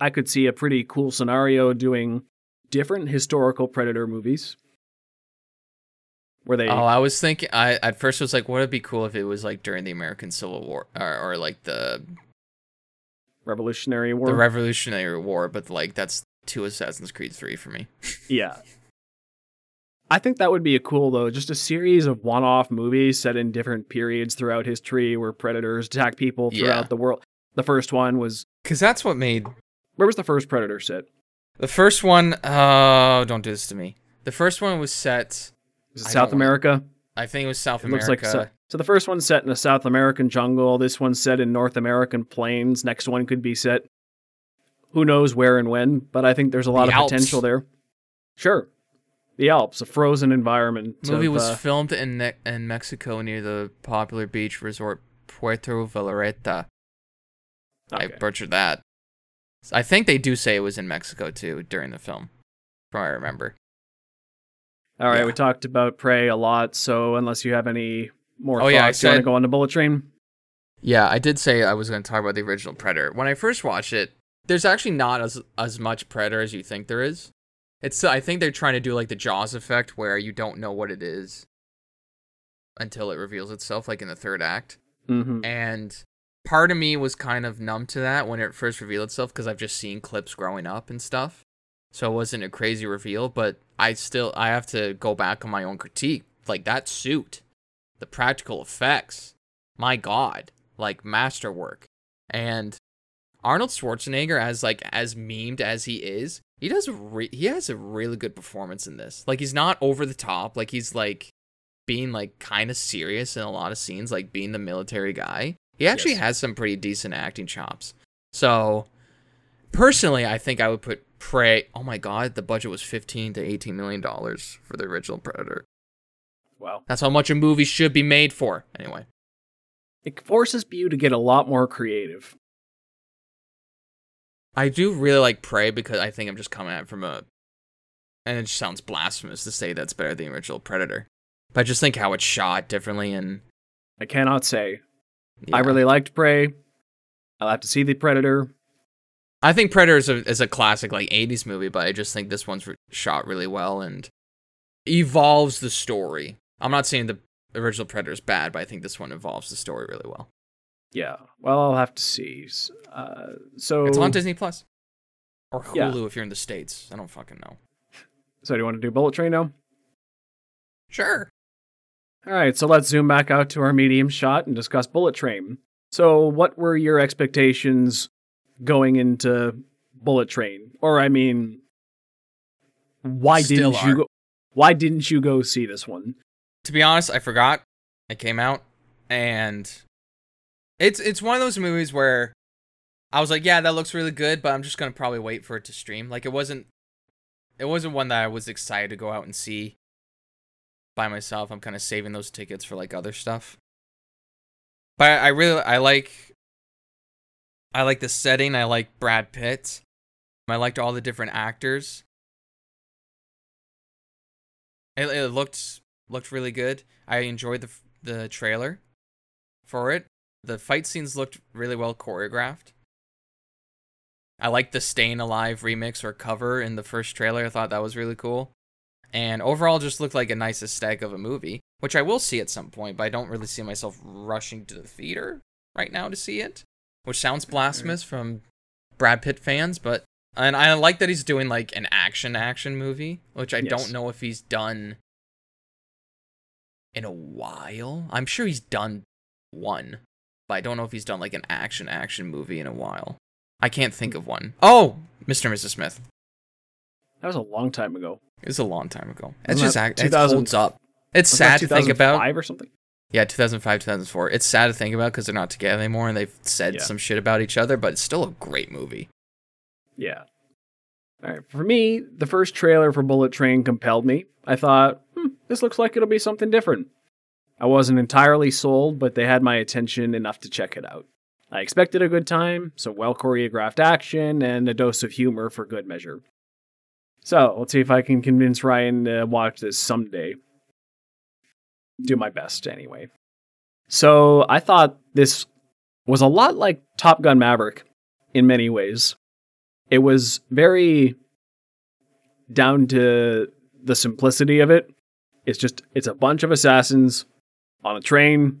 I could see a pretty cool scenario doing different historical predator movies. Where they Oh, I was thinking. I at first was like, what would it be cool if it was like during the American Civil War or, or like the Revolutionary War. the Revolutionary War? But like that's too Assassin's Creed three for me. Yeah. I think that would be a cool though, just a series of one-off movies set in different periods throughout history where predators attack people throughout Yeah. the world. The first one was Because that's what made where was the first predator set? the first one. Oh, don't do this to me. The first one was set. Was it I South America? I think it was South It America. looks like so, so the first one's set in a South American jungle. This one's set in North American plains. Next one could be set who knows where and when, but I think there's a lot The of Alps. potential there. Sure. The Alps, a frozen environment. The movie of, was uh, filmed in ne- in Mexico near the popular beach resort Puerto Vallarta. I butchered that. I think they do say it was in Mexico too during the film, from what I remember. All right, yeah. we talked about Prey a lot, so unless you have any more Oh, thoughts, yeah, I you want to go on to Bullet Train? Yeah, I did say I was going to talk about the original Predator. When I first watched it, there's actually not as as much Predator as you think there is. It's I think they're trying to do like the Jaws effect where you don't know what it is until it reveals itself like in the third act. Mm-hmm. And part of me was kind of numb to that when it first revealed itself because I've just seen clips growing up and stuff. So it wasn't a crazy reveal, but I still I have to go back on my own critique. Like that suit, the practical effects, my god, like masterwork. And Arnold Schwarzenegger, as like as memed as he is, he does re- he has a really good performance in this. Like he's not over the top. Like he's like being like kind of serious in a lot of scenes, like being the military guy. He actually Yes. has some pretty decent acting chops. So personally, I think I would put Prey. Oh my god, the budget was 15 to 18 million dollars for the original Predator. Well, That's how much a movie should be made for. Anyway, it forces you to get a lot more creative. I do really like Prey because I think I'm just coming at it from a and it sounds blasphemous to say that's better than the original Predator. But I just think how it's shot differently and I cannot say. yeah. I really liked Prey. I'll have to see the Predator. I think Predator is a, is a classic like 80s movie, but I just think this one's re- shot really well and evolves the story. I'm not saying the original Predator is bad, but I think this one evolves the story really well. Yeah. Well, I'll have to see. Uh, so It's on Disney Plus or Hulu Yeah. if you're in the states. I don't fucking know. So do you want to do Bullet Train now? Sure. All right. So let's zoom back out to our medium shot and discuss Bullet Train. So, what were your expectations going into Bullet Train? Or I mean, why Still didn't you go? Why didn't you go see this one? to be honest, I forgot it came out, and it's it's one of those movies where I was like, yeah, that looks really good, but I'm just gonna probably wait for it to stream. Like it wasn't, it wasn't one that I was excited to go out and see by myself. I'm kind of saving those tickets for like other stuff. But I, I really I like I like the setting. I like Brad Pitt. I liked all the different actors. It, it looked looked really good. I enjoyed the the trailer for it. The fight scenes looked really well choreographed. I liked the Staying Alive remix or cover in the first trailer. I thought that was really cool. And overall just looked like a nice aesthetic of a movie, which I will see at some point, but I don't really see myself rushing to the theater right now to see it. Which sounds mm-hmm. blasphemous from Brad Pitt fans, but and I like that he's doing like an action action movie, which I Yes. don't know if he's done in a while. I'm sure he's done one, but I don't know if he's done like an action action movie in a while. I can't think of one. Oh, Mr. and Mrs. Smith. That was a long time ago. It was a long time ago. It's just that it 2000 holds up. It's sad to think about. Five or something. Yeah, 2005, 2004. It's sad to think about because they're not together anymore and they've said Yeah. some shit about each other, but it's still a great movie. Yeah. All right. For me, the first trailer for Bullet Train compelled me. I thought, hmm, this looks like it'll be something different. I wasn't entirely sold, but they had my attention enough to check it out. I expected a good time, some well choreographed action, and a dose of humor for good measure. So let's see if I can convince Ryan to watch this someday. Do my best, anyway. So I thought this was a lot like Top Gun Maverick in many ways it was very down to the simplicity of it. It's just it's a bunch of assassins on a train.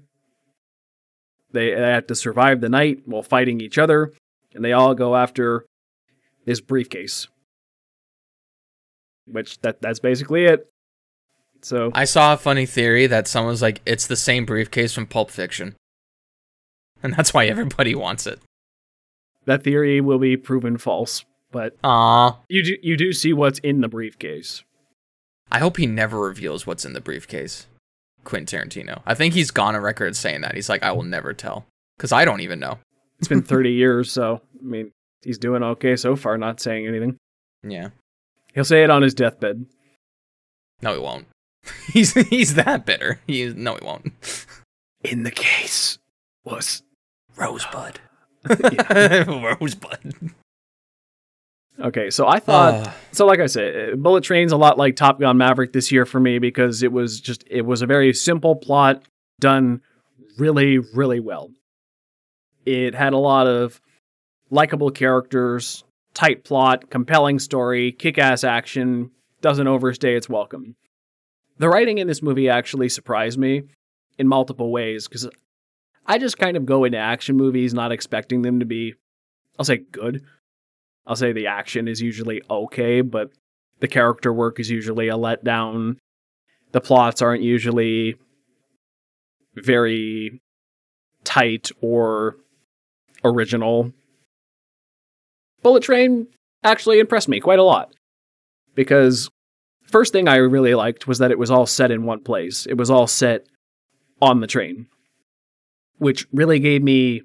They, they have to survive the night while fighting each other, and they all go after this briefcase. Which that that's basically it. So I saw a funny theory that someone was like, it's the same briefcase from Pulp Fiction. And that's why everybody wants it. that theory will be proven false, but Aw. you do you do see what's in the briefcase. I hope he never reveals what's in the briefcase. Quentin Tarantino. I think he's gone on record saying that. He's like, I will never tell. Because I don't even know. It's been 30 years, so I mean, he's doing okay so far, not saying anything. Yeah. He'll say it on his deathbed. No, he won't. he's he's that bitter. He is, no, he won't. In the case was Rosebud. Rosebud. okay. So I thought, Uh, so like I said, uh, Bullet Train's a lot like Top Gun Maverick this year for me because it was just it was a very simple plot done really really well. It had a lot of likable characters, tight plot, compelling story, kick-ass action, doesn't overstay its welcome. The writing in this movie actually surprised me in multiple ways because I just kind of go into action movies not expecting them to be, I'll say good. I'll say the action is usually okay, but the character work is usually a letdown. The plots aren't usually very tight or original. Bullet Train actually impressed me quite a lot because first thing I really liked was that it was all set in one place. It was all set on the train, which really gave me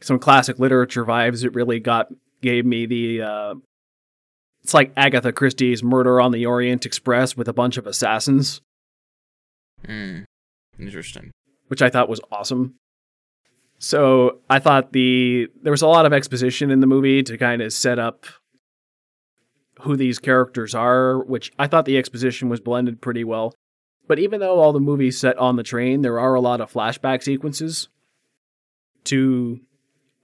some classic literature vibes. It really got gave me the uh, it's like Agatha Christie's Murder on the Orient Express with a bunch of assassins, Hmm. Interesting. which I thought was awesome. So I thought the there was a lot of exposition in the movie to kind of set up who these characters are, which I thought the exposition was blended pretty well. But even though all the movies set on the train, there are a lot of flashback sequences to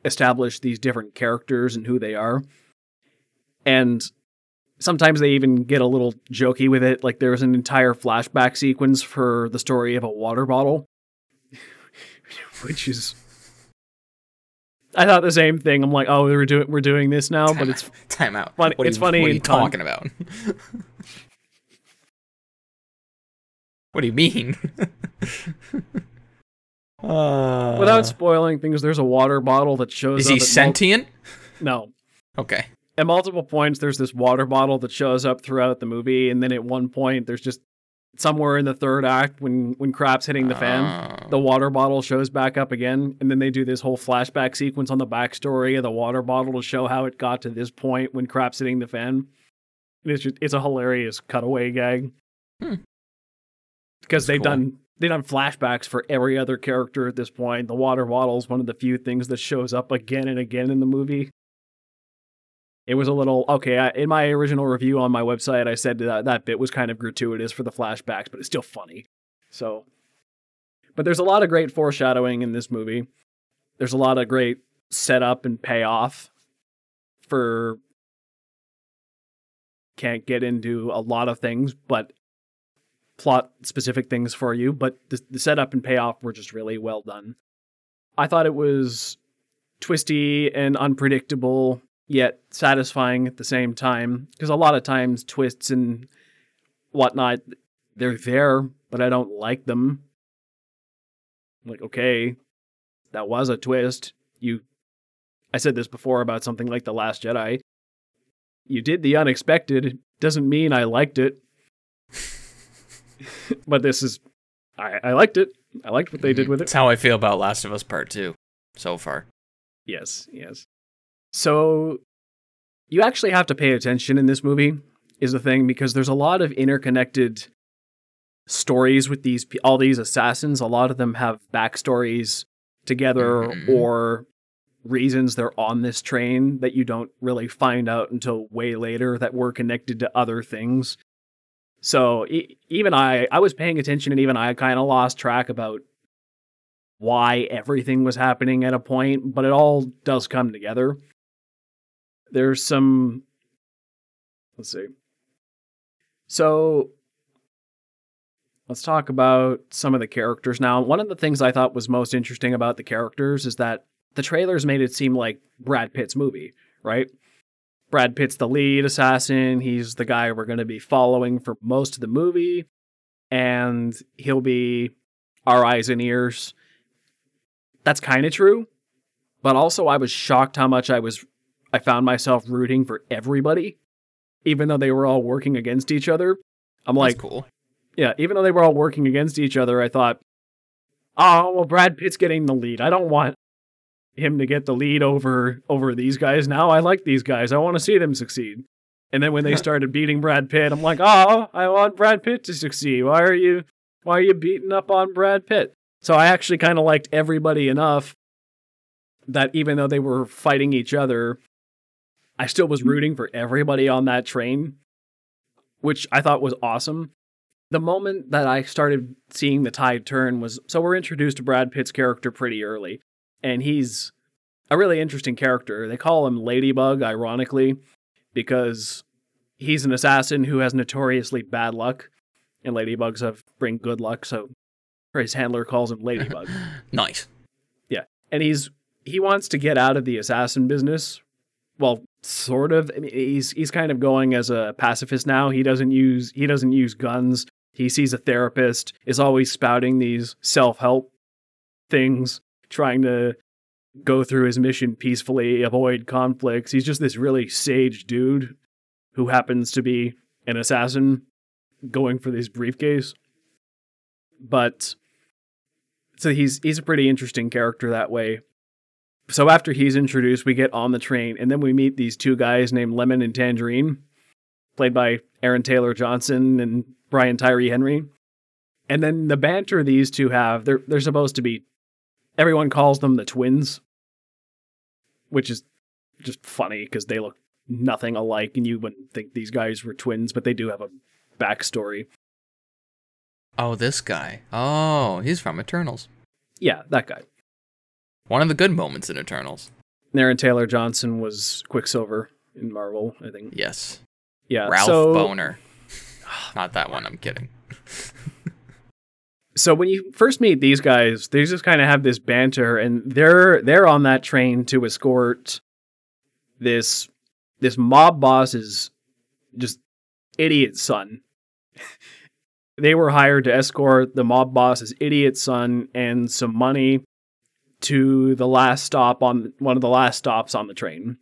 establish these different characters and who they are. And sometimes they even get a little jokey with it. Like there's an entire flashback sequence for the story of a water bottle, which is. I thought the same thing. I'm like, oh, we're doing we're doing this now, but it's Time out. funny- What are it's you, funny What are you talking about? what do you mean? uh, without spoiling things. There's a water bottle that shows. is he at mul- sentient? no, Okay. at multiple points there's this water bottle that shows up throughout the movie and then at one point there's just somewhere in the third act when when crap's hitting the fan Oh. the water bottle shows back up again and then they do this whole flashback sequence on the backstory of the water bottle to show how it got to this point when crap's hitting the fan And it's just, it's a hilarious cutaway gag Hmm. because That's they've cool. done they've done flashbacks for every other character at this point the water bottle is one of the few things that shows up again and again in the movie it was a little okay. I, in my original review on my website, I said that that bit was kind of gratuitous for the flashbacks, but it's still funny. So, but there's a lot of great foreshadowing in this movie. There's a lot of great setup and payoff for. Can't get into a lot of things, but plot specific things for you. But the, the setup and payoff were just really well done. I thought it was twisty and unpredictable yet satisfying at the same time. Because a lot of times twists and whatnot, they're there, but I don't like them. I'm like, okay, that was a twist. You, I said this before about something like The Last Jedi. You did the unexpected. Doesn't mean I liked it. but this is, I, I liked it. I liked what they did mm-hmm. with it. That's how I feel about Last of Us Part Two so far. Yes, yes. So you actually have to pay attention in this movie is the thing because there's a lot of interconnected stories with these all these assassins. A lot of them have backstories together Mhm. or reasons they're on this train that you don't really find out until way later that were connected to other things. So e- even I I was paying attention and even I kind of lost track about why everything was happening at a point, but it all does come together. There's some. Let's see. So let's talk about some of the characters now. One of the things I thought was most interesting about the characters is that the trailers made it seem like Brad Pitt's movie, right? Brad Pitt's the lead assassin. He's the guy we're going to be following for most of the movie, and he'll be our eyes and ears that's kind of true. But also, I was shocked how much I was, I found myself rooting for everybody, even though they were all working against each other. I'm like, That's cool. yeah, even though they were all working against each other, I thought, oh, well, Brad Pitt's getting the lead. I don't want him to get the lead over over these guys now. I like these guys. I want to see them succeed. And then when they started beating Brad Pitt, I'm like, oh, I want Brad Pitt to succeed. Why are you why are you beating up on Brad Pitt? So I actually kind of liked everybody enough that even though they were fighting each other, I still was hmm. rooting for everybody on that train, which I thought was awesome. The moment that I started seeing the tide turn was so we're introduced to Brad Pitt's character pretty early, and he's a really interesting character. They call him Ladybug, ironically, because he's an assassin who has notoriously bad luck, and ladybugs have bring good luck. So his handler calls him Ladybug, Nice. Yeah. And he's he wants to get out of the assassin business. Well, sort of. I mean, he's he's kind of going as a pacifist now. He doesn't use he doesn't use guns. He sees a therapist. Is always spouting these self help things trying to go through his mission peacefully, avoid conflicts. He's just this really sage dude who happens to be an assassin going for this briefcase. But so he's he's a pretty interesting character that way. So after he's introduced, we get on the train, and then we meet these two guys named Lemon and Tangerine, played by Aaron Taylor Johnson and Brian Tyree Henry. And then the banter these two have, they're they're supposed to be everyone calls them the twins, which is just funny because they look nothing alike, and you wouldn't think these guys were twins, but they do have a backstory. Oh, this guy. Oh, he's from Eternals. Yeah, that guy. One of the good moments in Eternals. Aaron Taylor Johnson was Quicksilver in Marvel, I think. Yes. Yeah, Ralph so, Bohner. Not that one, I'm kidding. so when you first meet these guys, they just kind of have this banter, and they're they're on that train to escort this this mob boss's just idiot son. they were hired to escort the mob boss's idiot son and some money to the last stop on one of the last stops on the train.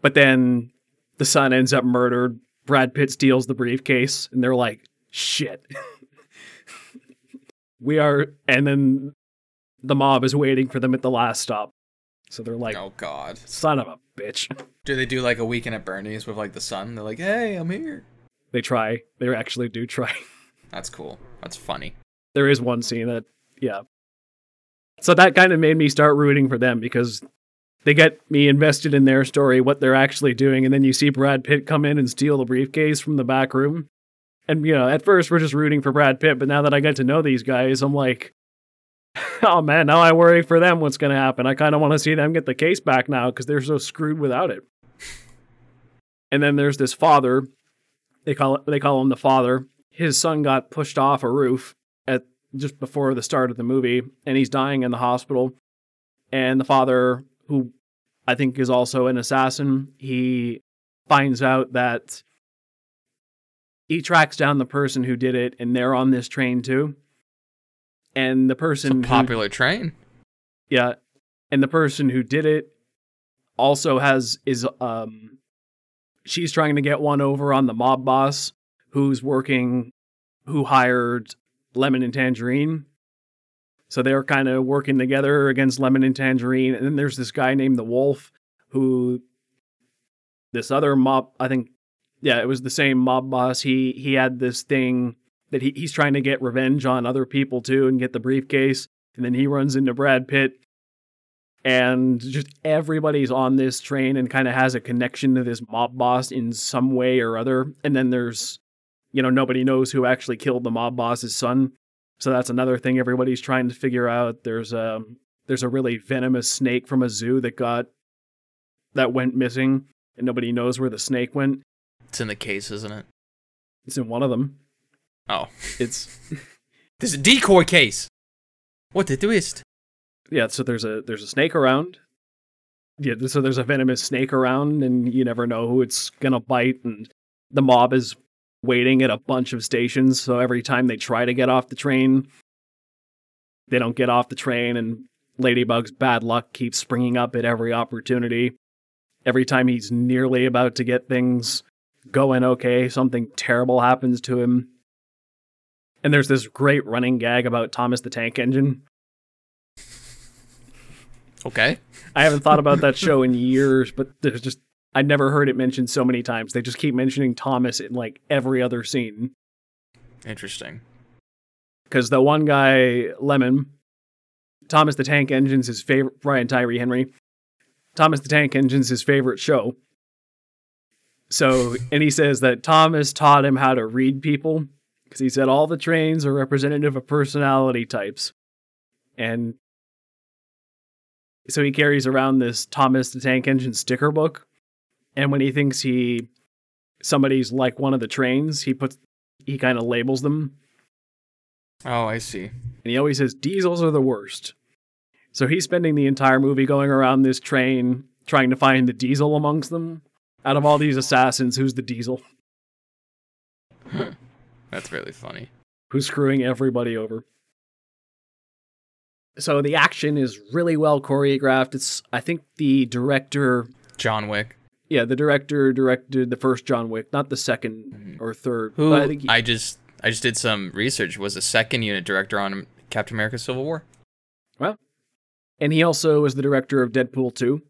But then the son ends up murdered. Brad Pitt steals the briefcase, and they're like, shit. we are, and then the mob is waiting for them at the last stop. So they're like, oh God. son of a bitch. Do they do like a weekend at Bernie's with like the son? They're like, hey, I'm here. They try. They actually do try. That's cool. That's funny. There is one scene that, yeah. So that kind of made me start rooting for them because they get me invested in their story, what they're actually doing, and then you see Brad Pitt come in and steal the briefcase from the back room. And you know, at first we're just rooting for Brad Pitt, but now that I get to know these guys, I'm like, oh man, now I worry for them what's going to happen. I kind of want to see them get the case back now because they're so screwed without it. And then there's this father. They call it, they call him the father. His son got pushed off a roof at just before the start of the movie, and he's dying in the hospital. And the father, who I think is also an assassin, he finds out that he tracks down the person who did it, and they're on this train too. And the It's a person who- popular train. yeah, and the person who did it also has is um she's trying to get one over on the mob boss who's working who hired Lemon and Tangerine. So they're kind of working together against Lemon and Tangerine and then there's this guy named the Wolf who this other mob I think yeah, it was the same mob boss. He he had this thing that he, he's trying to get revenge on other people too and get the briefcase and then he runs into Brad Pitt and just everybody's on this train and kind of has a connection to this mob boss in some way or other and then there's you know nobody knows who actually killed the mob boss's son so that's another thing everybody's trying to figure out there's a there's a really venomous snake from a zoo that got that went missing and nobody knows where the snake went It's in the case, isn't it? it's in one of them Oh. it's This is a decoy case. What the twist? yeah so there's a there's a snake around yeah so there's a venomous snake around and you never know who it's gonna bite and the mob is waiting at a bunch of stations so every time they try to get off the train they don't get off the train and ladybug's bad luck keeps springing up at every opportunity. Every time he's nearly about to get things going okay something terrible happens to him. And there's this great running gag about thomas the tank engine. Okay. I haven't thought about that show in years, but there's just I never heard it mentioned so many times. They just keep mentioning Thomas in like every other scene. Interesting. Because the one guy, Lemon, Thomas the Tank Engine's his favorite. Brian Tyree Henry, Thomas the Tank Engine's his favorite show. So, and he says that Thomas taught him how to read people because he said all the trains are representative of personality types, and so he carries around this Thomas the Tank Engine sticker book, and when he thinks he somebody's like one of the trains, he puts he kind of labels them Oh, I see. and he always says diesels are the worst. So he's spending the entire movie going around this train trying to find the diesel amongst them. Out of all these assassins, who's the diesel? That's really funny. Who's screwing everybody over? So the action is really well choreographed. It's I think the director John Wick. Yeah, the director directed the first John Wick, not the 2nd mm-hmm. or third. Who but I, I think he- just I just did some research. Was a second unit director on Captain America: Civil War. Well, and he also was the director of Deadpool 2.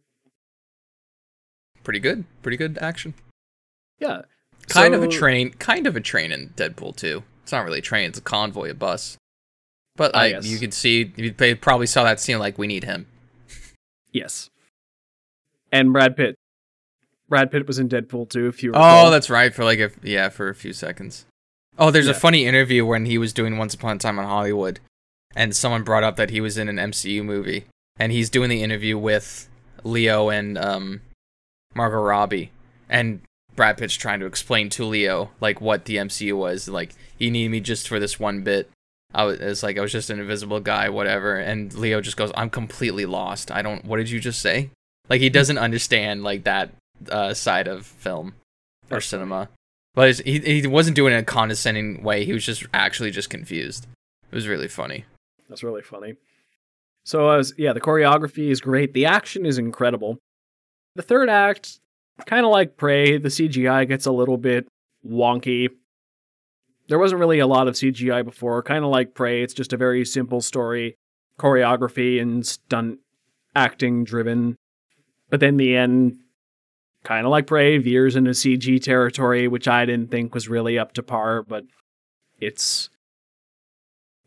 Pretty good. Pretty good action. Yeah. Kind of a train. Kind of a train in Deadpool 2. It's not really a train. It's a convoy, a bus. But like yes. you could see, you they probably saw that scene like we need him. Yes. And Brad Pitt. Brad Pitt was in Deadpool too. if you recall. Oh, that's right. For like a yeah, for a few seconds. Oh, there's a funny interview when he was doing Once Upon a Time in Hollywood, and someone brought up that he was in an MCU movie, and he's doing the interview with Leo and um, Margot Robbie, and Brad Pitt's trying to explain to Leo like what the MCU was. Like, you need me just for this one bit. I was it's like I was just an invisible guy, whatever. And Leo just goes, "I'm completely lost. I don't. What did you just say?" Like he doesn't understand like that uh, side of film or cinema. But he he wasn't doing it in a condescending way. He was just actually just confused. It was really funny. That's really funny. So, uh, yeah, the choreography is great. The action is incredible. The third act, kind of like Prey, the CGI gets a little bit wonky. There wasn't really a lot of CGI before. Kind of like Prey, it's just a very simple story, choreography and stunt acting driven. But then the end, kind of like Prey, years into CG territory, which I didn't think was really up to par, but it's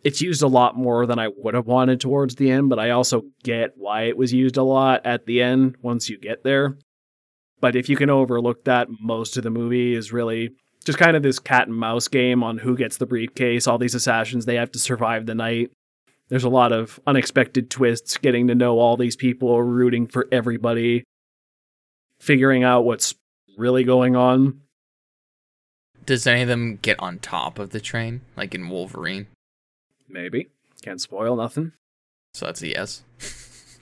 it's used a lot more than I would have wanted towards the end, but I also get why it was used a lot at the end once you get there. But if you can overlook that, most of the movie is really just kind of this cat and mouse game on who gets the briefcase, all these assassins, they have to survive the night. There's a lot of unexpected twists, getting to know all these people, rooting for everybody, figuring out what's really going on. Does any of them get on top of the train, like in Wolverine? Maybe. Can't spoil nothing. So that's a yes.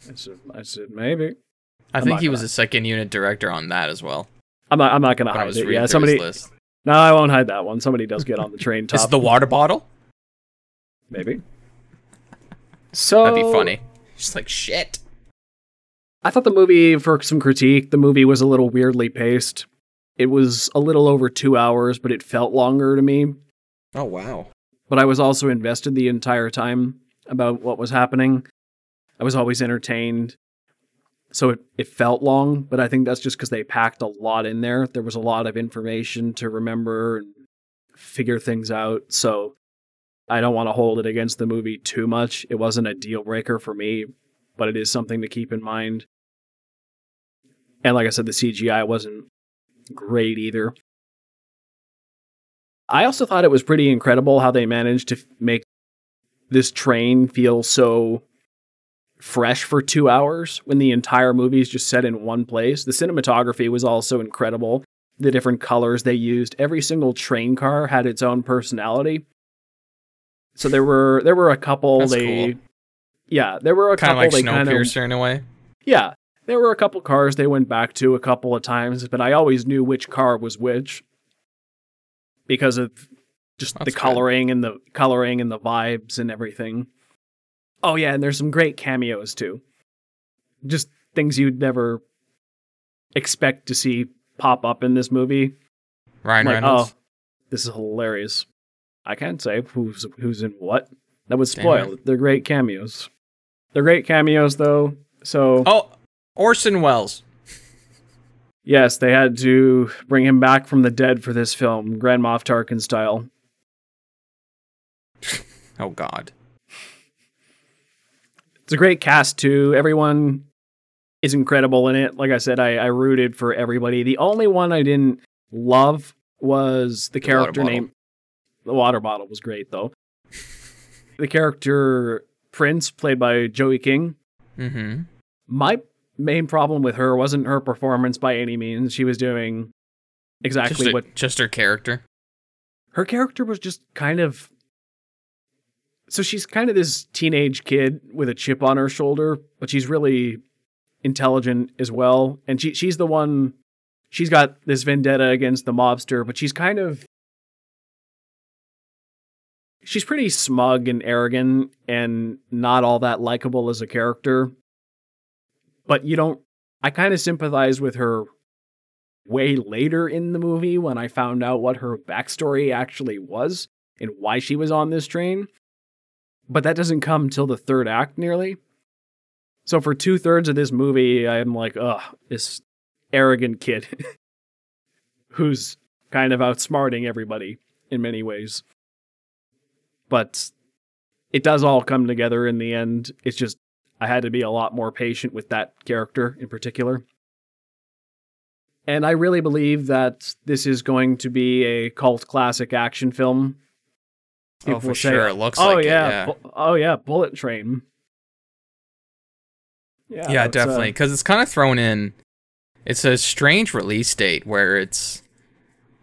I said, I said maybe. I I'm think he was gonna- a second unit director on that as well. I'm not. I'm not gonna When hide was it. Yeah, somebody. No, I won't hide that one. Somebody does get on the train Is top. it the water bottle? maybe. So That'd be funny. Just like shit. I thought the movie, for some critique, the movie was a little weirdly paced. It was a little over two hours, but it felt longer to me. Oh wow. But I was also invested the entire time about what was happening. I was always entertained. So it, it felt long, but I think that's just because they packed a lot in there. There was a lot of information to remember and figure things out. So I don't want to hold it against the movie too much. It wasn't a deal breaker for me, but it is something to keep in mind. And like I said, the CGI wasn't great either. I also thought it was pretty incredible how they managed to f- make this train feel so fresh for two hours when the entire movie is just set in one place. The cinematography was also incredible. The different colors they used. Every single train car had its own personality. So there were there were a couple That's they cool. Yeah, there were a Kind of like Snowpiercer in a way. yeah, there were a couple cars they went back to a couple of times, but I always knew which car was which because of just That's the good. coloring and the coloring and the vibes and everything. Oh yeah, and there's some great cameos too. Just things you'd never expect to see pop up in this movie. Ryan like, Reynolds. oh, this is hilarious. I can't say who's who's in what. That would spoil. They're great cameos. They're great cameos though. So Oh, Orson Welles. Yes, they had to bring him back from the dead for this film, Grand Moff Tarkin style. Oh God. It's a great cast too. Everyone is incredible in it. Like I said, I, I rooted for everybody. The only one I didn't love was the The character name. The water bottle was great though. the character Prince, played by Joey King. Mm-hmm. My main problem with her wasn't her performance by any means. She was doing exactly just, a- what just her character. her character was just kind of so she's kind of this teenage kid with a chip on her shoulder but she's really intelligent as well and she she's the one she's got this vendetta against the mobster but she's kind of she's pretty smug and arrogant and not all that likable as a character. But you don't I kind of sympathize with her way later in the movie when I found out what her backstory actually was and why she was on this train. But that doesn't come till the third act nearly. So for two thirds of this movie, I'm like, ugh, this arrogant kid who's kind of outsmarting everybody in many ways. But it does all come together in the end. It's just I had to be a lot more patient with that character in particular. And I really believe that this is going to be a cult classic action film. oh, for say, sure. It looks oh like yeah, it. Yeah. bu- oh yeah, Bullet Train. Yeah, yeah, uh, definitely. Because it's kind of thrown in. It's a strange release date where it's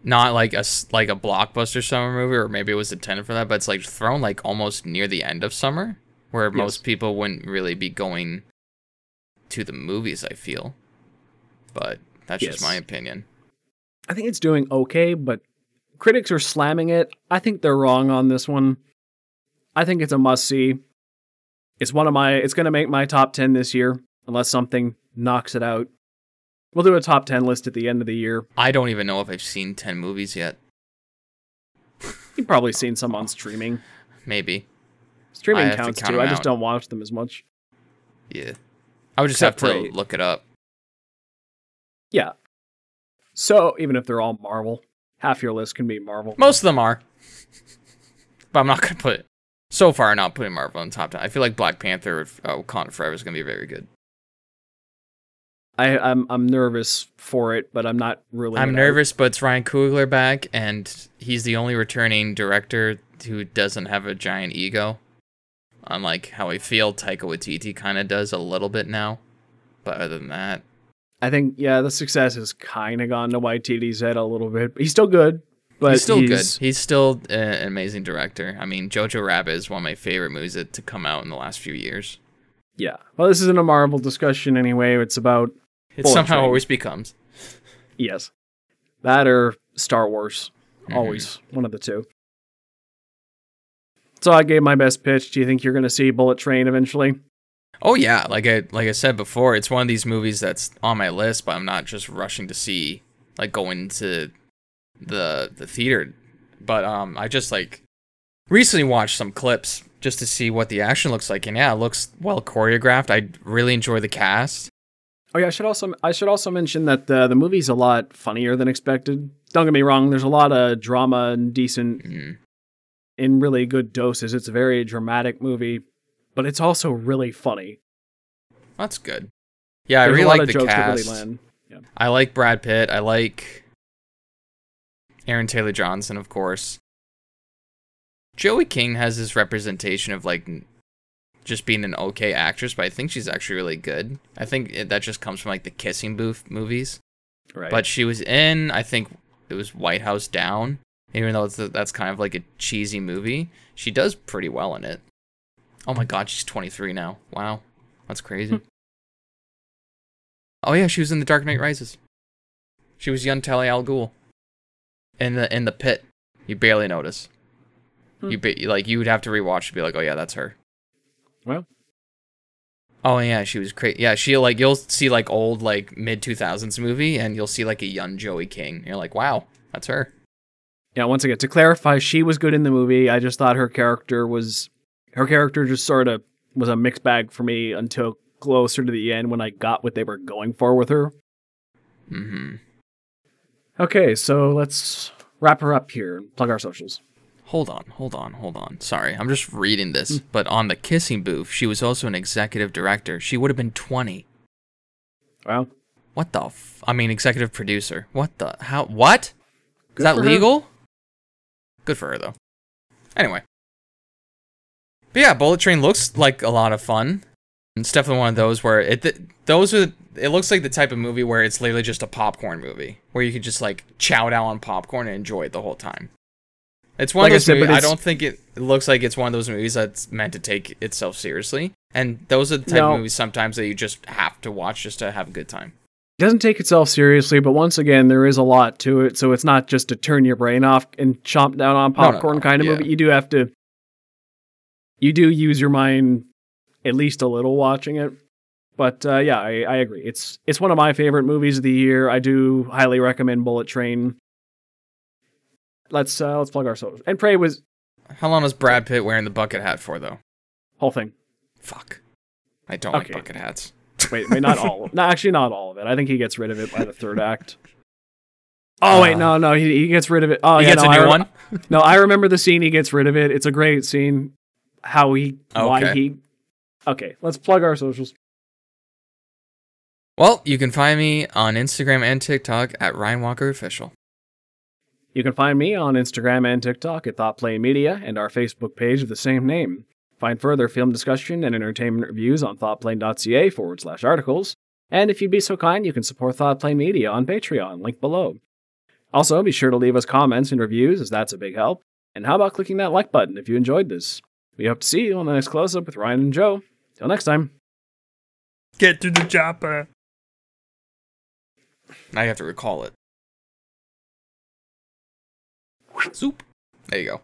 not like a like a blockbuster summer movie, or maybe it was intended for that, but it's like thrown like almost near the end of summer, where most people wouldn't really be going to the movies. I feel, but that's just my opinion. I think it's doing okay, but critics are slamming it. I think they're wrong on this one. I think it's a must see. It's one of my it's going to make my top 10 this year unless something knocks it out. We'll do a top 10 list at the end of the year. I don't even know if I've seen ten movies yet. You've probably seen some on streaming. Maybe, Streaming to counts count too. I just out. don't watch them as much. yeah. I would just Except have to for- look it up. Yeah. So, even if they're all Marvel, half your list can be Marvel. Most of them are. But I'm not going to put, so far, not putting Marvel in top 10. I feel like Black Panther uh, Wakanda Forever is going to be very good. I I'm I'm nervous for it, but I'm not really I'm nervous, but it's Ryan Coogler back, and he's the only returning director who doesn't have a giant ego. Unlike how I feel Taika Waititi kind of does a little bit now. But other than that, I think yeah, the success has kind of gone to Waititi's head a little bit. But he's still good. But he's still he's, good. He's still an amazing director. I mean, Jojo Rabbit is one of my favorite movies that- to come out in the last few years. Yeah. Well, this isn't a Marvel discussion anyway. It's about It Bullet somehow Train. always becomes. yes, that or Star Wars. Mhm. Always one of the two. So I gave my best pitch. Do you think you're going to see Bullet Train eventually? Oh yeah, like I like I said before, it's one of these movies that's on my list, but I'm not just rushing to see like going to the the theater. But um I just like recently watched some clips just to see what the action looks like and yeah, it looks well choreographed. I really enjoy the cast. Oh yeah, I should also I should also mention that the the movie's a lot funnier than expected. Don't get me wrong. There's a lot of drama and decent Mm. in really good doses. It's a very dramatic movie, but it's also really funny. That's good. Yeah, I really like the cast. really land. I like Brad Pitt. I like Aaron Taylor Johnson, of course. Joey King has this representation of like just being an okay actress, but I think she's actually really good. I think it, that just comes from like the Kissing Booth movies. Right. But she was in, I think it was White House Down. Even though it's that's kind of like a cheesy movie, she does pretty well in it. Oh my god, she's 23 now. Wow, that's crazy. oh yeah, she was in The Dark Knight Rises. She was young Talia al Ghul. In the in the pit, you barely notice. Hmm. You ba- like you would have to rewatch to be like, oh yeah, that's her. Well, Oh yeah, she was crazy. Yeah, she like you'll see like old like mid 2000s movie, and you'll see like a young Joey King. You're like, wow, that's her. yeah. Once again, to clarify, she was good in the movie. I just thought her character was her character just sort of was a mixed bag for me until closer to the end when I got what they were going for with her. Mm-hmm. Okay, so let's wrap her up here plug our socials. Hold on, hold on, hold on. Sorry, I'm just reading this. Mm. But on the Kissing Booth, she was also an executive director. She would have been 20. Well, What the? F- I mean, executive producer. What the? How? What? Good Is that for her. legal? Good for her though. Anyway. But yeah, Bullet Train looks like a lot of fun. It's definitely one of those where it th- those are it looks like the type of movie where it's literally just a popcorn movie where you could just like chow down on popcorn and enjoy it the whole time. It's one Like I of those said, but movies, I don't think it, it looks like it's one of those movies that's meant to take itself seriously. And those are the type No. of movies sometimes that you just have to watch just to have a good time. it doesn't take itself seriously, but once again, there is a lot to it. So it's not just to turn your brain off and chomp down on No, no, popcorn no, kind of yeah. movie. You do have to you do use your mind at least a little watching it. But uh, yeah, I, I agree. It's it's one of my favorite movies of the year. I do highly recommend Bullet Train. Let's uh, let's plug our socials. And Prey was How long was Brad Pitt wearing the bucket hat for, though? whole thing. Fuck. I don't Okay. like bucket hats. Wait, wait, not all. no, actually, not all of it. I think he gets rid of it by the third act. Oh wait, Uh, no, no, he, he gets rid of it. Oh, he yeah, gets no, a new re- one? No, I remember the scene he gets rid of it. It's a great scene. How he, why Okay. he. Okay, let's plug our socials. Well, you can find me on Instagram and TikTok at Ryan Walker Official. You can find me on Instagram and TikTok at Thought Plane Media and our Facebook page of the same name. Find further film discussion and entertainment reviews on thoughtplane.ca forward slash articles. And if you'd be so kind, you can support Thought Plane Media on Patreon, link below. Also, be sure to leave us comments and reviews, as that's a big help. And how about clicking that like button if you enjoyed this? We hope to see you on the next close up with Ryan and Joe. Till next time. Get to the chopper. Now you have to recall it. Soup. There you go.